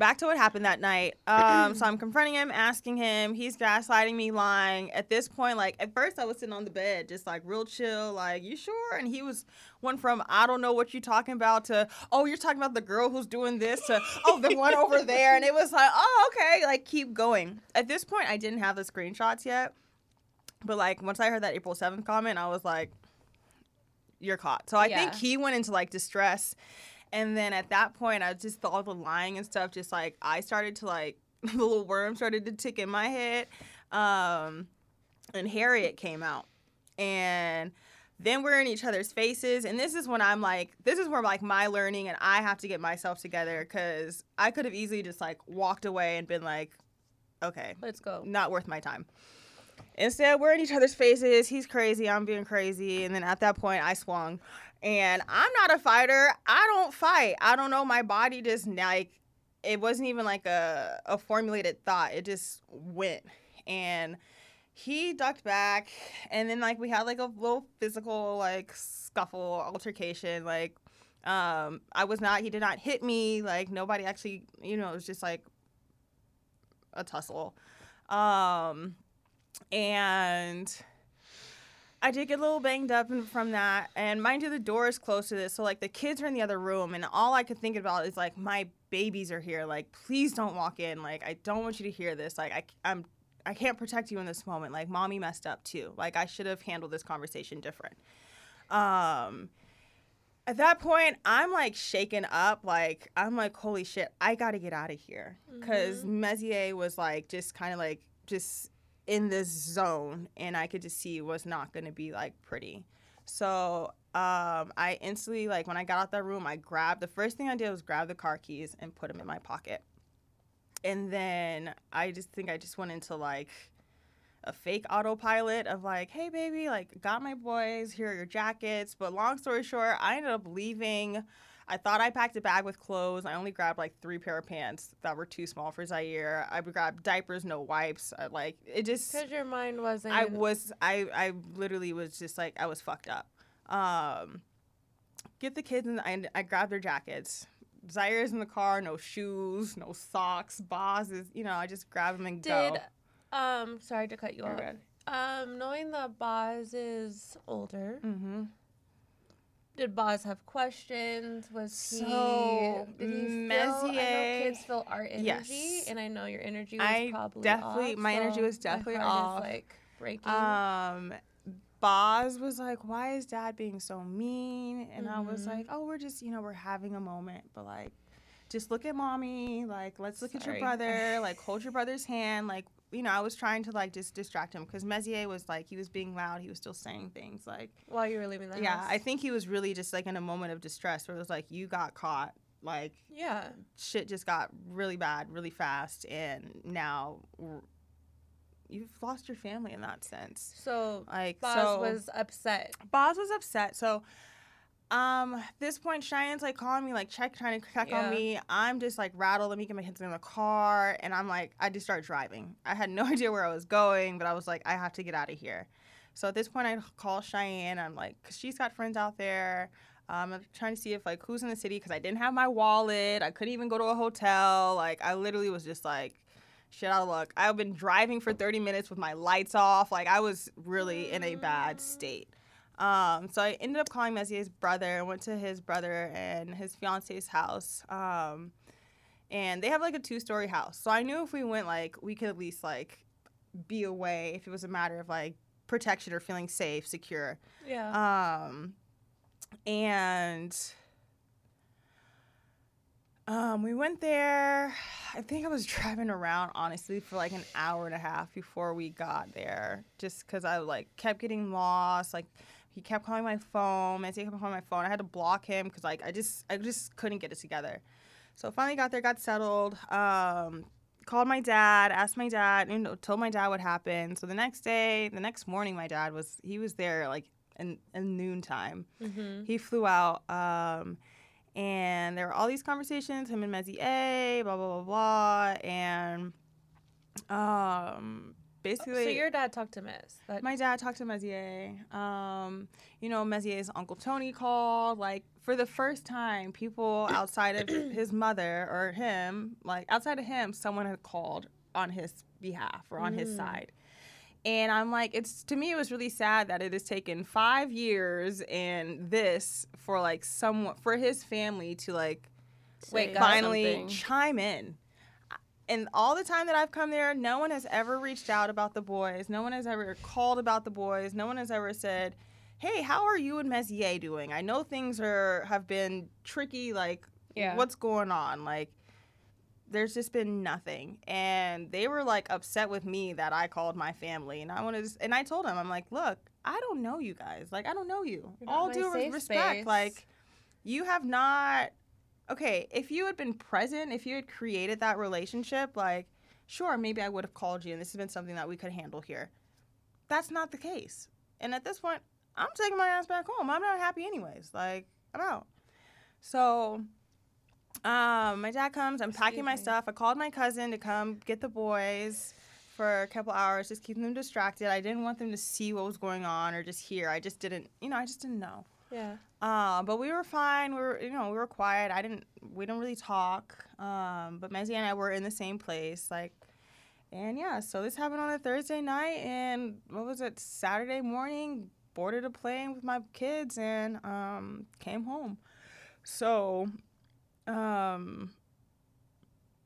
Back to what happened that night. Um, so I'm confronting him, asking him. He's gaslighting me, lying. At this point, like at first, I was sitting on the bed, just like real chill, like you sure? And he was one from I don't know what you're talking about to oh you're talking about the girl who's doing this to oh the one over there, and it was like oh okay, like keep going. At this point, I didn't have the screenshots yet, but like once I heard that April 7th comment, I was like, you're caught. So I think he went into like distress. And then at that point, I just thought the lying and stuff, just like I started to like, the little worm started to tick in my head. Um, and Harriet came out. And then we're in each other's faces. And this is when I'm like, this is where like my learning and I have to get myself together because I could have easily just like walked away and been like, okay, Let's go. not worth my time. Instead, we're in each other's faces. He's crazy. I'm being crazy. And then at that point, I swung. And I'm not a fighter. I don't fight. I don't know. My body just like it wasn't even like a, a formulated thought. It just went. And he ducked back. And then like we had like a little physical like scuffle altercation. Like um I was not he did not hit me. Like nobody actually, you know, it was just like a tussle. Um and I did get a little banged up from that. And mind you, the door is close to this. So, like, the kids are in the other room. And all I could think about is, like, my babies are here. Like, please don't walk in. Like, I don't want you to hear this. Like, I, I'm. I can't protect you in this moment. Like, mommy messed up too. Like, I should have handled this conversation different. Um, at that point, I'm like shaken up. Like, I'm like, holy shit, I gotta get out of here. Because Messier was like, just kind of like, just in this zone and I could just see it was not going to be like pretty. So um, I instantly like when I got out that room, I grabbed the first thing I did was grab the car keys and put them in my pocket. And then I just think I just went into like a fake autopilot of like, hey baby, like got my boys, here are your jackets. But long story short, I ended up leaving. I thought I packed a bag with clothes. I only grabbed like three pair of pants that were too small for Zaire. I grabbed diapers, no wipes. I, like it just Because your mind wasn't. I was I I literally was just like I was fucked up. Um, get the kids and I, I grabbed their jackets. Zaire's in the car, no shoes, no socks. Boz is, you know, I just grab them and Did go. um sorry to cut you off. Um, knowing that Boz is older, Mm-hmm. Did Boz have questions? Was he? So, did he feel? I know kids feel our energy, Yes. and I know your energy was I probably definitely- off, my energy was definitely off. Like breaking. Um, Boz was like, "Why is Dad being so mean?" And I was like, "Oh, we're just, you know, we're having a moment, but like, just look at mommy. Like, let's look at your brother. Like, hold your brother's hand. Like, you know, I was trying to like just distract him because Messier was like, he was being loud. He was still saying things like, while you were leaving the yeah. house. I think he was really just like in a moment of distress where it was like, you got caught. Like, Yeah. shit just got really bad really fast, and now." You've lost your family in that sense. So Like Boz so, was upset. Boz was upset. So Um, at this point, Cheyenne's like calling me, like check, trying to check Yeah. on me. I'm just like rattled. Let me get my kids in the car, and I'm like, I just start driving. I had no idea where I was going, but I was like, I have to get out of here. So at this point, I call Cheyenne. I'm like, cause she's got friends out there. Um, I'm trying to see if like who's in the city because I didn't have my wallet. I couldn't even go to a hotel. Like I literally was just like, shit out of luck. I've been driving for 30 minutes with my lights off. Like I was really in a bad state. Um, so I ended up calling Messier's brother and went to his brother and his fiance's house. Um, and they have like a two story house. So I knew if we went, like, we could at least like be away if it was a matter of like protection or feeling safe, secure. Yeah. Um, and um, we went there. I think I was driving around honestly for like an hour and a half before we got there, just because I like kept getting lost. Like he kept calling my phone. Nancy kept calling my phone. I had to block him because like I just I just couldn't get it together. So finally got there, got settled. Um, called my dad, asked my dad, you know, told my dad what happened. So the next day, the next morning, my dad was he was there like in, in noontime. He flew out, um, and there were all these conversations, him and Mezier, blah blah blah blah, and um, basically. so your dad talked to. That, My dad talked to Mezier. Um, you know, Mezier's uncle Tony called. Like for the first time, people outside of his mother or him, like outside of him, someone had called on his behalf or on his side. And I'm like, it's to me, it was really sad that it has taken five years and this for like someone for his family to like Wake up finally something. chime in. And all the time that I've come there, no one has ever reached out about the boys. No one has ever called about the boys. No one has ever said, "Hey, how are you and Messier doing? I know things are have been tricky. Like, Yeah. what's going on? Like, there's just been nothing." And they were like upset with me that I called my family, and I wanted, to, and I told them, I'm like, "Look, I don't know you guys. Like, I don't know you. All due respect, space. like." you have not okay if you had been present if you had created that relationship like sure maybe i would have called you and this has been something that we could handle here. That's not the case. And at this point i'm taking my ass back home. I'm not happy anyways. Like i'm out. So um my dad comes i'm packing my me. stuff. I called my cousin to come get the boys for a couple hours just keeping them distracted. I didn't want them to see what was going on or just hear. I just didn't you know i just didn't know. Yeah. Uh, but we were fine. We were, you know, we were quiet. I didn't, we didn't really talk. Um, but Mezzy and I were in the same place, like, and yeah. So this happened on a Thursday night, and what was it? Saturday morning, boarded a plane with my kids and um, came home. So, um,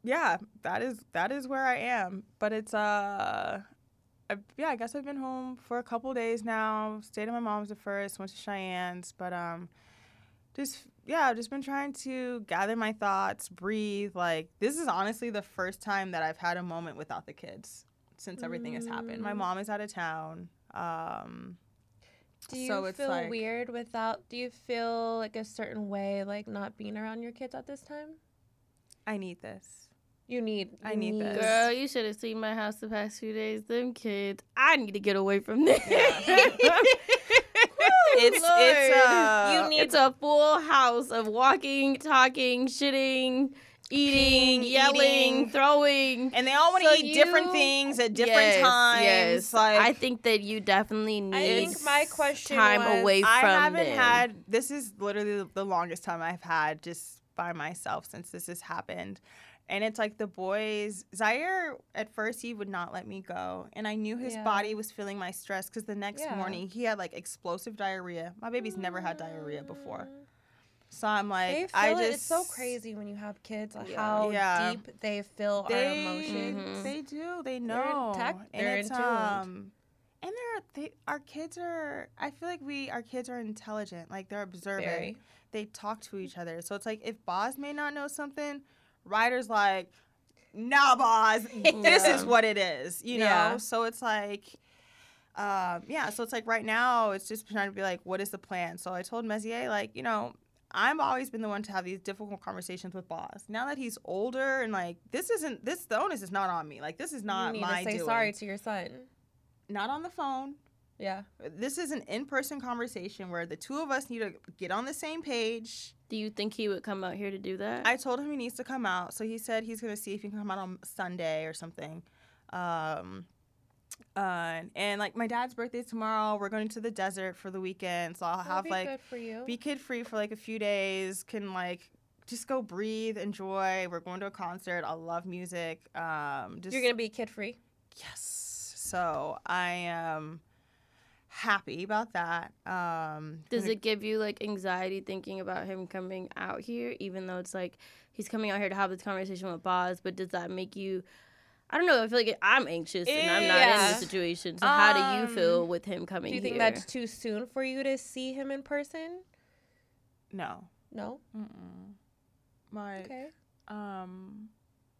yeah, that is that is where I am. But it's uh. I, yeah, I guess I've been home for a couple days now. Stayed at my mom's at first, went to Cheyenne's, but um, just yeah, I've just been trying to gather my thoughts, breathe. Like this is honestly the first time that I've had a moment without the kids since everything has happened. My mom is out of town. Um, Do you so feel like- weird without? Do you feel like a certain way, like not being around your kids at this time? I need this. You need. I need this. Girl, you should have seen my house the past few days. Them kids, I need to get away from them. It's it's uh, you need it's a full house of walking, talking, shitting, eating, Peeing, yelling, eating. throwing. and they all want to So eat different things at different Yes, times. Yes, Like I think that you definitely need. I think my question time was- away from this. I haven't them. had this is literally the- the longest time I've had just by myself since this has happened. And it's like the boys, Zaire, at first, he would not let me go. And I knew his Yeah. body was feeling my stress because the next Yeah. morning he had like explosive diarrhea. My baby's never had diarrhea before. So I'm like, They feel I it. just. It's so crazy when you have kids, like Yeah. how Yeah. deep they feel our They, emotions. they do. They know. They're know. tech- and they're it's, in tuned. um, and they're they our kids are. I feel like we our kids are intelligent. Like they're observant. Very. They talk to each other. So it's like if Boz may not know something, Ryder's like, Nah, Boz, this is what it is. You know. Yeah. So it's like. Um, yeah, so it's like right now it's just trying to be like, what is the plan? So I told Messier, like, you know, I've always been the one to have these difficult conversations with Boz. Now that he's older and like this isn't this the onus is not on me. Like this is You not need my to say doing. sorry to your son. Not on the phone, Yeah. This is an in-person conversation where the two of us need to get on the same page. Do you think he would come out here to do that? I told him he needs to come out, so he said he's gonna see if he can come out on Sunday or something. Um, uh, and like my dad's birthday's tomorrow. We're going to the desert for the weekend, so I'll That'll have be like good for you. be kid free for like a few days. Can like just go breathe, enjoy. We're going to a concert. I love music. Um, just You're gonna be kid free. yes. So I am happy about that. Um, Does it give you like anxiety thinking about him coming out here, even though it's like he's coming out here to have this conversation with Boz? But does that make you? I don't know. I feel like I'm anxious and I'm not in Yeah. the situation. So how do you Um, feel with him coming Do you think here? that's too soon for you to see him in person? no? No. Mm-mm. My Okay. um,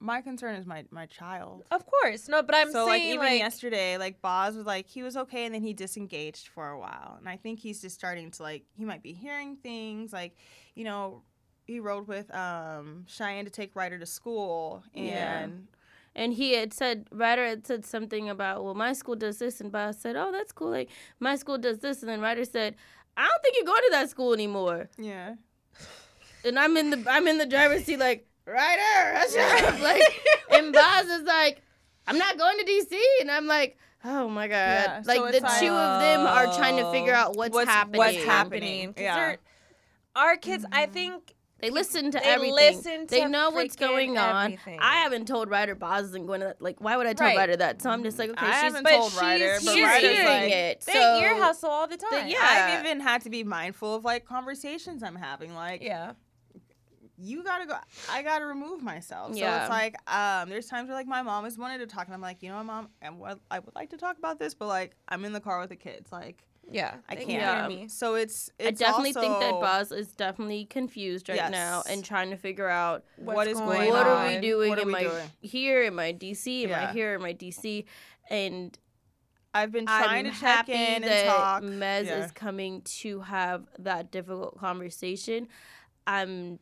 my concern is my my child. Of course. No, but I'm so like saying even like, yesterday, like Boz was like he was okay, and then he disengaged for a while, and I think he's just starting to like he might be hearing things like, you know, he rode with um Cheyenne to take Ryder to school, and Yeah. and he had said Ryder had said something about well my school does this and Boz said oh that's cool like my school does this and then Ryder said I don't think you're going to that school anymore yeah, and I'm in the I'm in the driver's seat like Ryder shut up like and Boz is like I'm not going to DC and I'm like oh my god Yeah, so like the it's two like- of them are trying to figure out what's, What's- happening what's what's happening. happening. 'Cause Yeah. Our kids, I Mm-hmm. think They listen to They everything. listen they know what's going on. everything. I haven't told Ryder Boz isn't going to. Like, why would I tell Right. Ryder that? So I'm just like, okay, I she's haven't but told she's Ryder, but she's Ryder's hearing like, it. they so ear hustle all the time. yeah. I've even had to be mindful of like conversations I'm having, like Yeah. You gotta go i gotta remove myself so Yeah. it's like um there's times where like my mom has wanted to talk and i'm like you know what mom and what i would like to talk about this but like i'm in the car with the kids like Yeah. i can't Yeah. so it's, I it's definitely think that also- Boz is definitely confused right now and trying to figure out what What's going going what on are we doing? what are am we I doing here? Am I DC? Am I here? Am I DC? And i've been trying I'm to check in and talk Mez Yeah. is coming to have that difficult conversation. I'm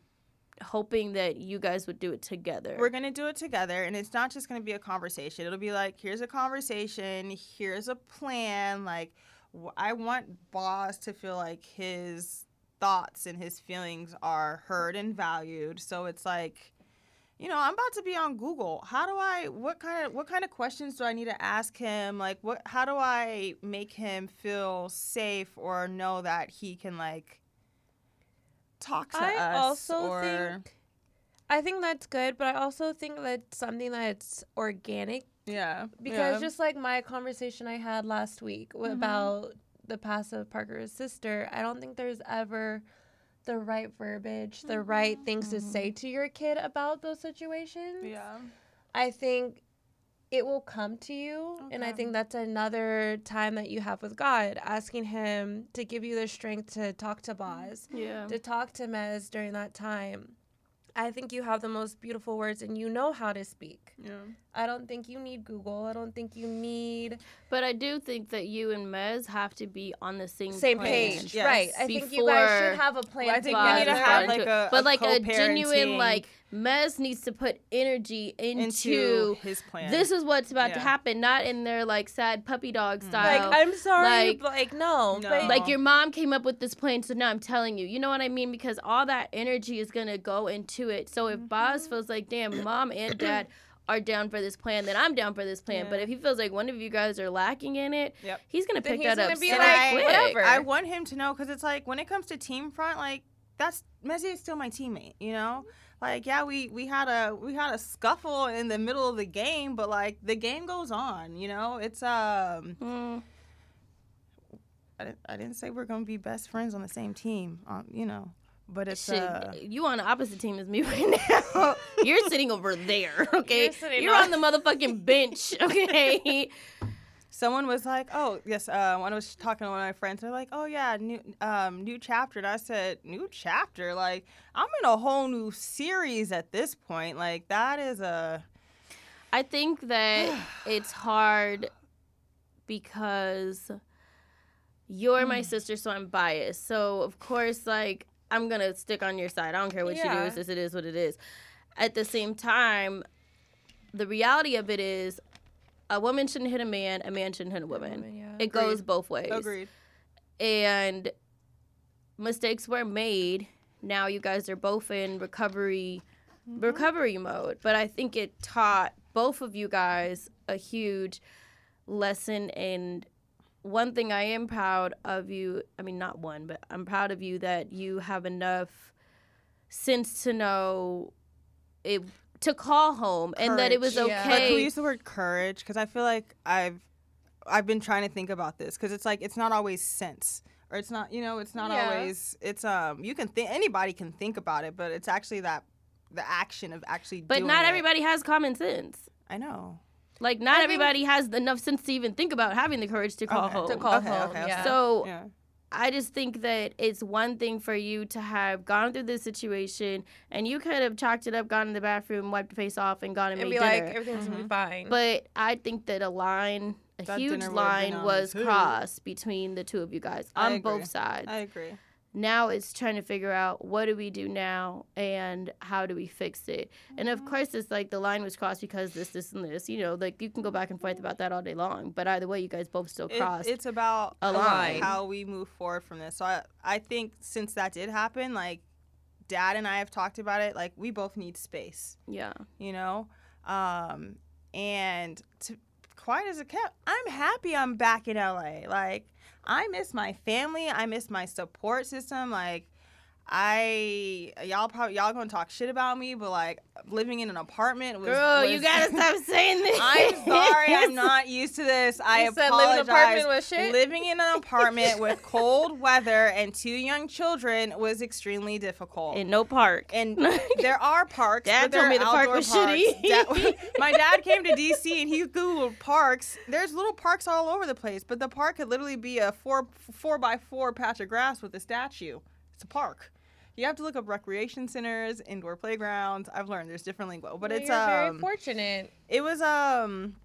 hoping that you guys would do it together. we're gonna do it together and it's not just gonna be a conversation. It'll be like here's a conversation here's a plan like i want Boz to feel like his thoughts and his feelings are heard and valued. So it's like you know i'm about to be on google. How do i what kind of what kind of questions do i need to ask him? Like what how do i make him feel safe or know that he can like talk to I us also or think I think that's good, but I also think that's something that's organic yeah because yeah. just like my conversation I had last week Mm-hmm. about the past of Parker's sister, I don't think there's ever the right verbiage, the right things to say to your kid about those situations. Mm-hmm. yeah I think it will come to you. And I think that's another time that you have with God, asking Him to give you the strength to talk to Boz, yeah. to talk to Mez during that time. I think you have the most beautiful words and you know how to speak. Yeah I don't think you need Google. I don't think you need But I do think that you and Mez have to be on the same same page. page. Yes. Right. I think you guys should have a plan Well, I think Boz we need to have, starting like, to- a- but a like a genuine like Mez needs to put energy into, into his plan. this is what's about to happen, not in their like sad puppy dog style. like. I'm sorry, like- but like no, No. but like your mom came up with this plan, so now I'm telling you. You know what I mean? Because all that energy is gonna go into it. So if Mm-hmm. Boz feels like, damn, mom and dad are down for this plan, then I'm down for this plan. But if he feels like one of you guys are lacking in it, Yep. he's gonna pick he's that gonna up be so like, I, quick. whatever. I want him to know because it's like when it comes to team front, like that's Messi is still my teammate. You know, like yeah, we we had a we had a scuffle in the middle of the game, but like the game goes on. You know, it's um. Mm. I didn't, I didn't say we're gonna be best friends on the same team. Um, you know, but it's Shit, uh. you on the opposite team as me right now. You're sitting over there, okay? You're sitting You're on- on the motherfucking bench, okay? someone was like, "Oh, yes." Uh, when I was talking to one of my friends, they're like, "Oh yeah, new um, new chapter." And I said, "New chapter? Like I'm in a whole new series at this point. Like that is a I think that it's hard because you're my sister, so I'm biased. So of course, like I'm gonna stick on your side. I don't care what you do. It's just it is what it is. At the same time, the reality of it is, a woman shouldn't hit a man, a man shouldn't hit a woman. woman, yeah. It goes both ways. Agreed. And mistakes were made. Now you guys are both in recovery mm-hmm. recovery mode. But I think it taught both of you guys a huge lesson and one thing I am proud of you, I mean not one, but I'm proud of you that you have enough sense to know it to call home and that it was okay. Yeah. But can we use the word courage? Because I feel like I've I've been trying to think about this because it's like it's not always sense or it's not you know it's not Yeah. always it's um you can think anybody can think about it but it's actually that the action of actually But doing not it. everybody has common sense. I know Like not I think- everybody has enough sense to even think about having the courage to call Okay. home. To call Okay, home. okay, yeah. So yeah I just think that it's one thing for you to have gone through this situation and you could have chalked it up, gone in the bathroom, wiped your face off, and gone and, made dinner. and made be like, dinner. everything's gonna be mm-hmm. fine. but I think that a line, a That huge dinner would've been line, was too. crossed between the two of you guys on both sides. I agree now it's trying to figure out what do we do now and how do we fix it. And Mm-hmm. of course, it's like the line was crossed because this, this, and this. You know, like you can go back and forth about that all day long. But either way, you guys both still It- crossed. it's about a how- line. how we move forward from this so I, I think since that did happen like dad and I have talked about it like we both need space yeah. you know um and to quiet as a cat i'm happy i'm back in la like i miss my family. I miss my support system. Like I y'all probably y'all gonna talk shit about me, but like living in an apartment was. Girl, you gotta stop saying this. I'm sorry, I'm not used to this. I You said apologize. living in an apartment was shit? Living in an apartment with cold weather and two young children was extremely difficult. in no park. and there are parks. Dad but told me the park was parks. shitty. Dad- my dad came to DC and he googled parks. There's little parks all over the place, but the park could literally be a four four by four patch of grass with a statue. It's a park. You have to look up recreation centers, indoor playgrounds. I've learned there's different lingo, but No, it's you're um, very fortunate. it was um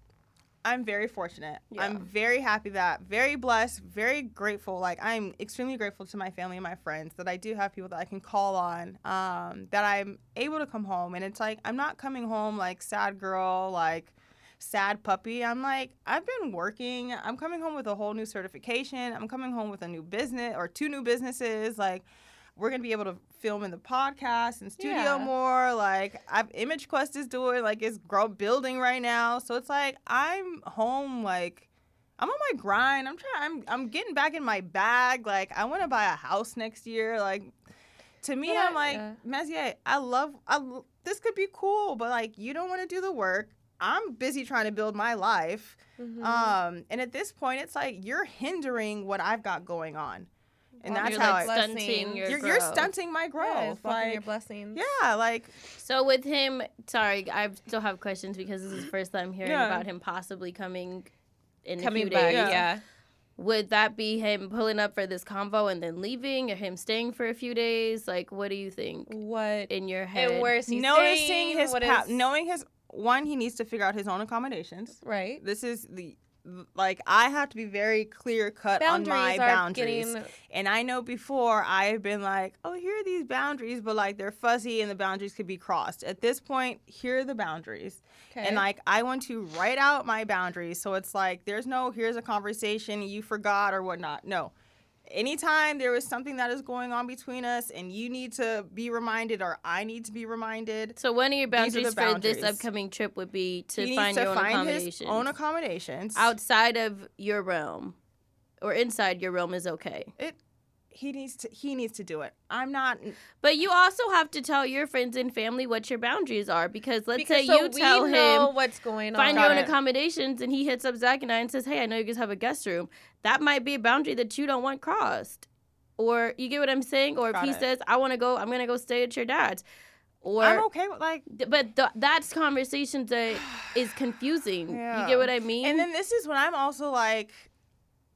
I'm very fortunate. I'm very happy that very blessed, very grateful. Like I'm extremely grateful to my family and my friends that I do have people that I can call on. Um that I'm able to come home and it's like I'm not coming home like sad girl like sad puppy. I'm like I've been working. I'm coming home with a whole new certification. I'm coming home with a new business or two new businesses like we're gonna be able to film in the podcast and studio Yeah. more. Like I've Image Quest is doing like it's grow building right now. So it's like I'm home like I'm on my grind. I'm trying I'm I'm getting back in my bag. Like I wanna buy a house next year. Like to me, But I'm I- like, yeah. Messier, I love I this could be cool, but like you don't wanna do the work. I'm busy trying to build my life. Mm-hmm. Um, and at this point it's like you're hindering what I've got going on. And Well, that's you're how like I stunting your you're, you're stunting my growth. Yeah, it's blocking your like, blessings. yeah, like So with him, sorry, I still have questions because this is the first time hearing Yeah. about him possibly coming in a Coming few back, days. yeah. Would that be him pulling up for this convo and then leaving, or him staying for a few days? Like, what do you think What in your head? and where is he noticing staying? his pa- is- knowing his one he needs to figure out his own accommodations right this is the like i have to be very clear cut on my Boundaries. getting- and i know before i've been like oh here are these boundaries but like they're fuzzy and the boundaries could be crossed. At this point here are the boundaries. Okay. and like i want to write out my boundaries. So it's like there's no here's a conversation you forgot or whatnot. No anytime there is something that is going on between us and you need to be reminded or i need to be reminded so one of your boundaries, for this upcoming trip would be to he find your to own find accommodations. his own accommodations. Outside of your realm, or inside your realm is okay. it he needs to he needs to do it i'm not But you also have to tell your friends and family what your boundaries are because let's because say so you tell him what's going on. find your own accommodations and he hits up Zach and I and says, Hey, I know you guys have a guest room. That might be a boundary that you don't want crossed. Or you get what I'm saying? Or if he it. says, I want to go, I'm going to go stay at your dad's. Or, i'm okay with like but th- that's conversations that is confusing. Yeah. You get what I mean? and then this is when i'm also like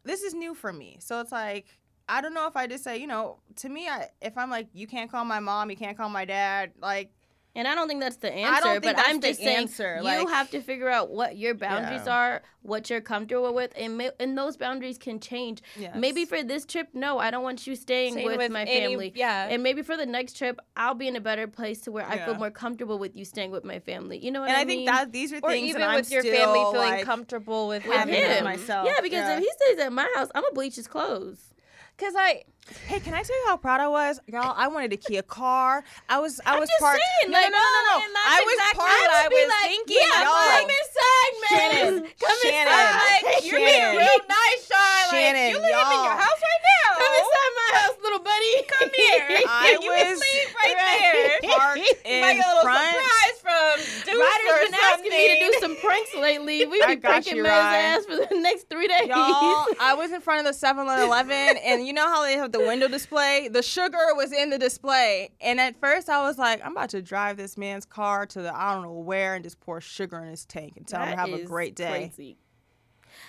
this is new for me so it's like i don't know if i just say you know to me I, if i'm like you can't call my mom you can't call my dad like And I don't think that's the answer, I think but I'm the just saying answer, you like- have to figure out what your boundaries Yeah. are, what you're comfortable with, and ma- and those boundaries can change. Maybe for this trip, no, I don't want you staying with, with my any- family. yeah. And maybe for the next trip, I'll be in a better place to where I feel more comfortable with you staying with my family. You know what and I, I, mean? think that these are Or things even that I'm with your family feeling like, comfortable with with him. myself. Yeah, because Yeah. if he stays at my house, I'm gonna bleach his clothes. Because I, Hey, can I tell you how proud I was, y'all? I wanted to key a Kia car. I was, I was parked. saying, no, like, no, no, no, no. I was exactly parked. I would be was like, thinking. yeah, y'all. come inside, man. Shannon, Come Shannon, inside. Like, you're being real nice, Sean. Shannon, like, you live in your house right now. Come inside my house, little buddy. Come here. I you can was sleep right, right there. parked in get a little front. surprise from Deuce Ryder's or been asking me to do some pranks lately. We I be pranking you, Matt's ass for the next three days. Y'all, I was in front of the 7-Eleven, and you know how they have the window display? The sugar was in the display, and at first I was like, I'm about to drive this man's car to the I don't know where and just pour sugar in his tank and tell him to That have a great day. Crazy.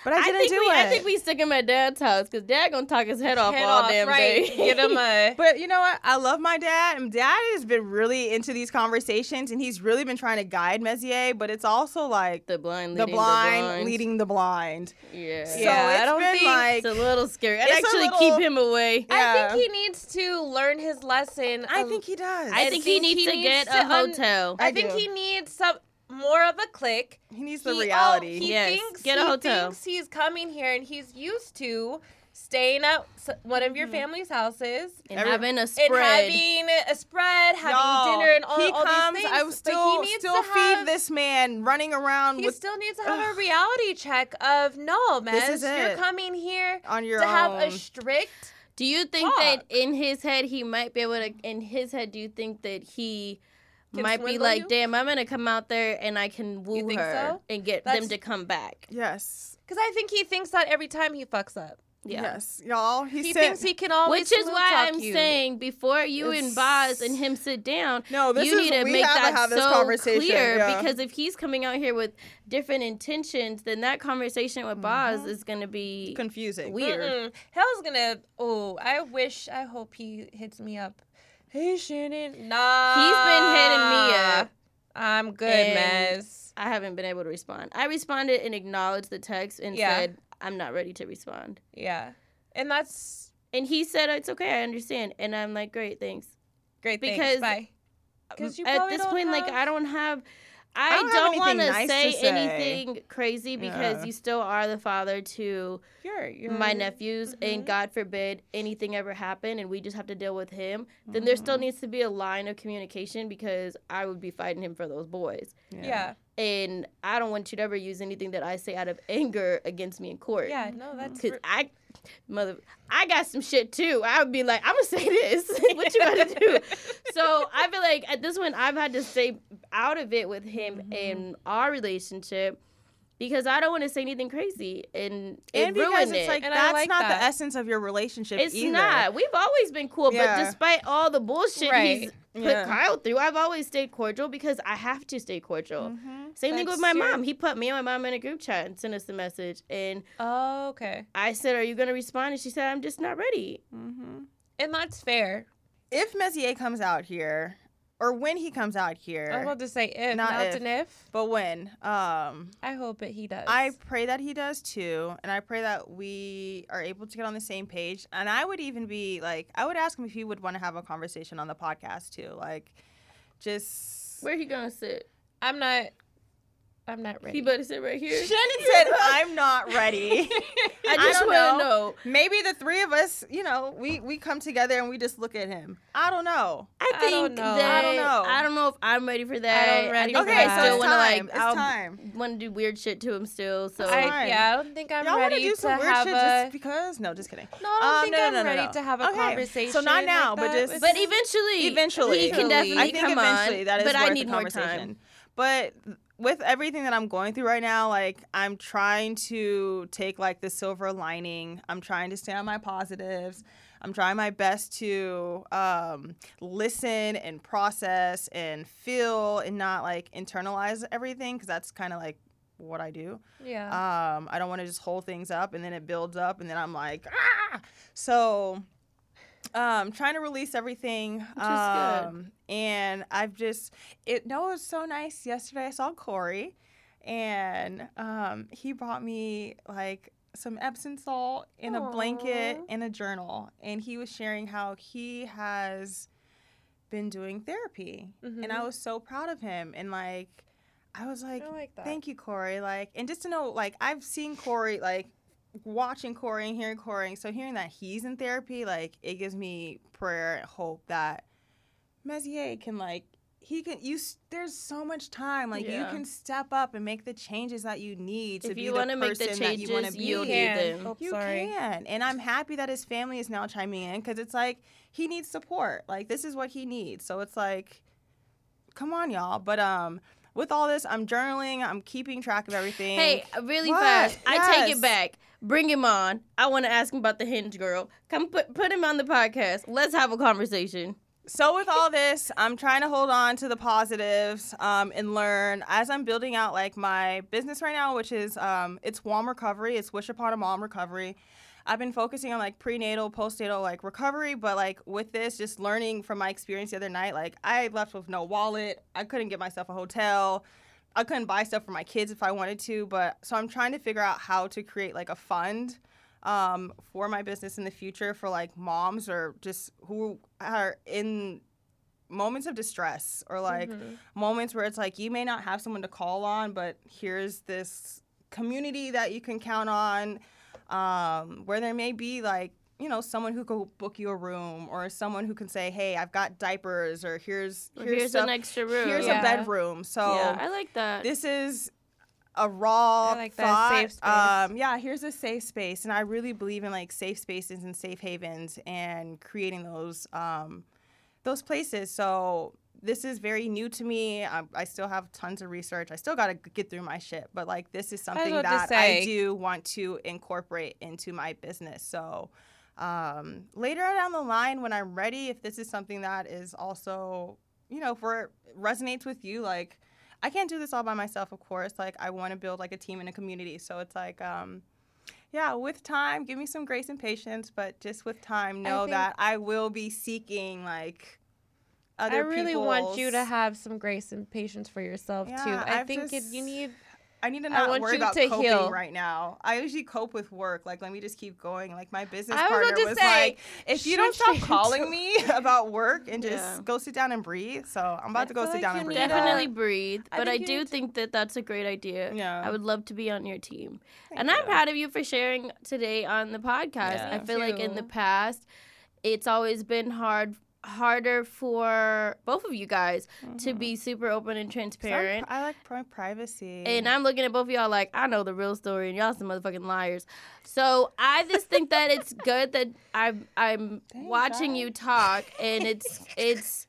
But I didn't think do we, it. I think we stick him at dad's house because dad gonna talk his head off Head all off, damn right. day. Get him a. But you know what? I love my dad. And dad has been really into these conversations, and he's really been trying to guide Messier. But it's also like the blind the leading blind blind. leading the blind. Yeah. So Yeah, I don't been think- like It's a little scary. I'd actually little- keep him away. I think he needs to learn his lesson. I of- think he does. I think he think needs he to needs get to a un- hotel. I, I think do. he needs some more of a click. he needs the He- oh, reality. he Yes, thinks get a he hotel. thinks he's coming here and he's used to staying at one of your mm-hmm. family's houses and Every- having a and spread. having a spread, having Y'all, dinner, and all, he all comes. these things. I but still he needs still to feed have, this man running around He with still needs to have a reality check of no, man. This is You're it. coming here on your to have a strict. do you think that in his head he might be able to? In his head, do you think that he? Might be like, you? damn, I'm gonna come out there and I can woo her so? and get them to come back. yes, Because I think he thinks that every time he fucks up. Yeah. yes, y'all. He, He said, thinks he can always Which is why I'm you. saying before you and Boz and him sit down, No, this you is- need to make to that have this so conversation, clear yeah. because if he's coming out here with different intentions, then that conversation with Mm-hmm. Boz is gonna be confusing. weird. Mm-mm. Hell's gonna. Oh, I wish. I hope he hits me up. Hey Shannon. Nah. He's been hitting me up. I'm good, And- Mez. I haven't been able to respond. I responded and acknowledged the text and Yeah. said I'm not ready to respond. Yeah, and that's And he said it's okay, I understand. And I'm like, great, thanks. great. Because- Because bye. Uh, because you At this point, like I don't have. I, don't don't, want to nice to say anything crazy because Yeah. you still are the father to you're, you're my nephews, Mm-hmm. and God forbid anything ever happen, and we just have to deal with him. Then there Mm-hmm. still needs to be a line of communication because I would be fighting him for those boys, Yeah. And I don't want you to ever use anything that I say out of anger against me in court. Yeah. No, that's. Cause I, mother, I got some shit too. I would be like, I'm gonna say this. what you gotta do? So I feel like at this point, I've had to stay out of it with him Mm-hmm. in our relationship because I don't want to say anything crazy and, and and because ruin it's it. like And that's like not that. the essence of your relationship it's either. not. We've always been cool, Yeah. but despite all the bullshit Right. he's put Yeah. Kyle through, I've always stayed cordial because I have to stay cordial. Mm-hmm. Same thing with my your- mom. He put me and my mom in a group chat and sent us a message, and Oh, okay. I said, "Are you gonna respond?" And she said, "I'm just not ready." Mm-hmm. And that's fair. If Messier comes out here, or when he comes out here, I'm about to say if, Not not, if. an if. but when, um, I hope it he does. I pray that he does too, and I pray that we are able to get on the same page. And I would even be like, I would ask him if he would want to have a conversation on the podcast too, like, just. Where he gonna sit? I'm not. I'm not ready. He better sit right here. Shannon said, "I'm not ready." I just don't want to know. know. Maybe the three of us, you know, we we come together and we just look at him. I don't know. I I think don't know. that I don't know. I don't know if I'm ready for that. I don't ready think Okay, I that. so still it's want to time. like. it's I'll time. want to do weird shit to him still. So I, yeah, I don't think I'm Y'all ready do some to weird have shit a. just because? No, just kidding. no, I don't Um, think no, no, I'm no, no, ready no. to have a Okay, so not now, like but just- but eventually, Eventually, he can definitely I think come eventually on. that is but I need more conversation. time. But with everything that I'm going through right now, like I'm trying to take like the silver lining. I'm trying to stay on my positives. I'm trying my best to um, listen and process and feel and not like internalize everything because that's kind of like what I do. yeah. Um, I don't want to just hold things up and then it builds up and then I'm like, ah. So um, trying to release everything. good. um, And I've just it. No, it was so nice. Yesterday I saw Corey, and um, he brought me like some Epsom salt in a blanket and a journal, and he was sharing how he has been doing therapy, and I was so proud of him. And like, I was like, I like thank you, Corey. Like, and just to know, like, I've seen Corey like watching Corey and hearing Corey. So hearing that he's in therapy, like it gives me prayer and hope that Messier can like he can you there's so much time like Yeah. you can step up and make the changes that you need to if be you the want to make the person that you want to changes, be. you'll can. them. Oh, You sorry. can, and I'm happy that his family is now chiming in because it's like he needs support. Like this is what he needs. So it's like, come on, y'all. But um, with all this, I'm journaling. I'm keeping track of everything. Hey, really What? fast. I take it back. Bring him on. I want to ask him about the hinge girl. Come put put him on the podcast. Let's have a conversation. So with all this, I'm trying to hold on to the positives um, and learn as I'm building out like my business right now, which is um, it's Mom Recovery. It's Wish Upon a Mom Recovery. I've been focusing on like prenatal, postnatal like recovery, but like with this, just learning from my experience the other night, like I left with no wallet. I couldn't get myself a hotel. I couldn't buy stuff for my kids if I wanted to, but so I'm trying to figure out how to create like a fund um, for my business in the future for like moms or just who are in moments of distress or like moments where it's like you may not have someone to call on, but here's this community that you can count on um, where there may be like you know someone who could book you a room or someone who can say hey i've got diapers or here's here's, here's stuff- an extra room. here's Yeah. a bedroom so yeah, I like that. this is a raw I like that, thought. safe space. Um, yeah, here's a safe space, and I really believe in like safe spaces and safe havens and creating those um, those places. So this is very new to me. I, I still have tons of research. I still got to get through my shit, but like this is something to that I do want to incorporate into my business. So um, later down the line, when I'm ready, if this is something that is also, you know, it resonates with you, like I can't do this all by myself, of course. Like I want to build like a team and a community. So it's like, um, yeah, with time, give me some grace and patience, but just with time, know think- that I will be seeking like other I really want you to have some grace and patience for yourself too. Yeah, I I've think it, just- you need. I need to I not want worry you about to coping heal. right now. I usually cope with work. Like, let me just keep going. Like, my business I was partner was say, like, if you don't stop calling into- me about work and just Yeah. go sit down and breathe. So I'm about I to go sit like down and need breathe. that. Definitely breathe, but I, think you do need to- think that that's a great idea. Yeah. I would love to be on your team, Thank and I'm proud of you for sharing today on the podcast. Yeah. I feel like in the past, it's always been hard, harder for both of you guys to be super open and transparent. I like my privacy. And I'm looking at both of y'all like I know the real story, and y'all some motherfucking liars. So I just think that it's good that I'm I'm watching guys. you talk, and it's it's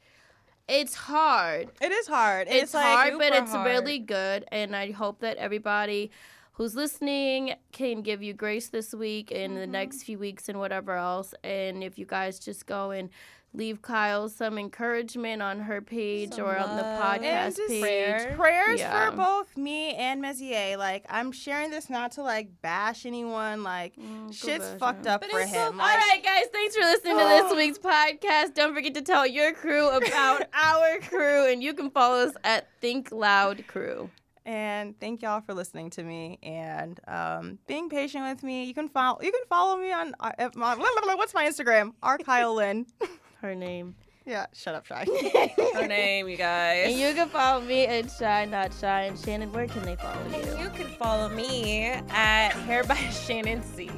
it's hard. it is hard. and It's, like hard, but it's hard. really good, and I hope that everybody who's listening can give you grace this week and Mm-hmm. the next few weeks and whatever else. And if you guys just go and leave Kyle some encouragement on her page Some or on the love. And podcast just page. prayer. prayers Yeah. for both me and Messier. Like I'm sharing this not to like bash anyone. Like Mm, shit's bash fucked up But for it's so- him. All Like, right, guys, thanks for listening to this week's podcast. Don't forget to tell your crew about our crew, and you can follow us at Think Loud Crew. And thank y'all for listening to me and um, being patient with me. You can follow you can follow me on uh, my, what's my Instagram? R Kyle Lynn. Her name. yeah, shut up, shy. Her name, you guys. And you can follow me at Shy Not Shy. And Shannon, where can they follow And you? you can follow me at Hair by Shannon C.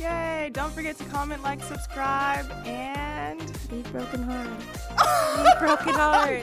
Yay! Don't forget to comment, like, subscribe, and Leave broken heart. Broken heart.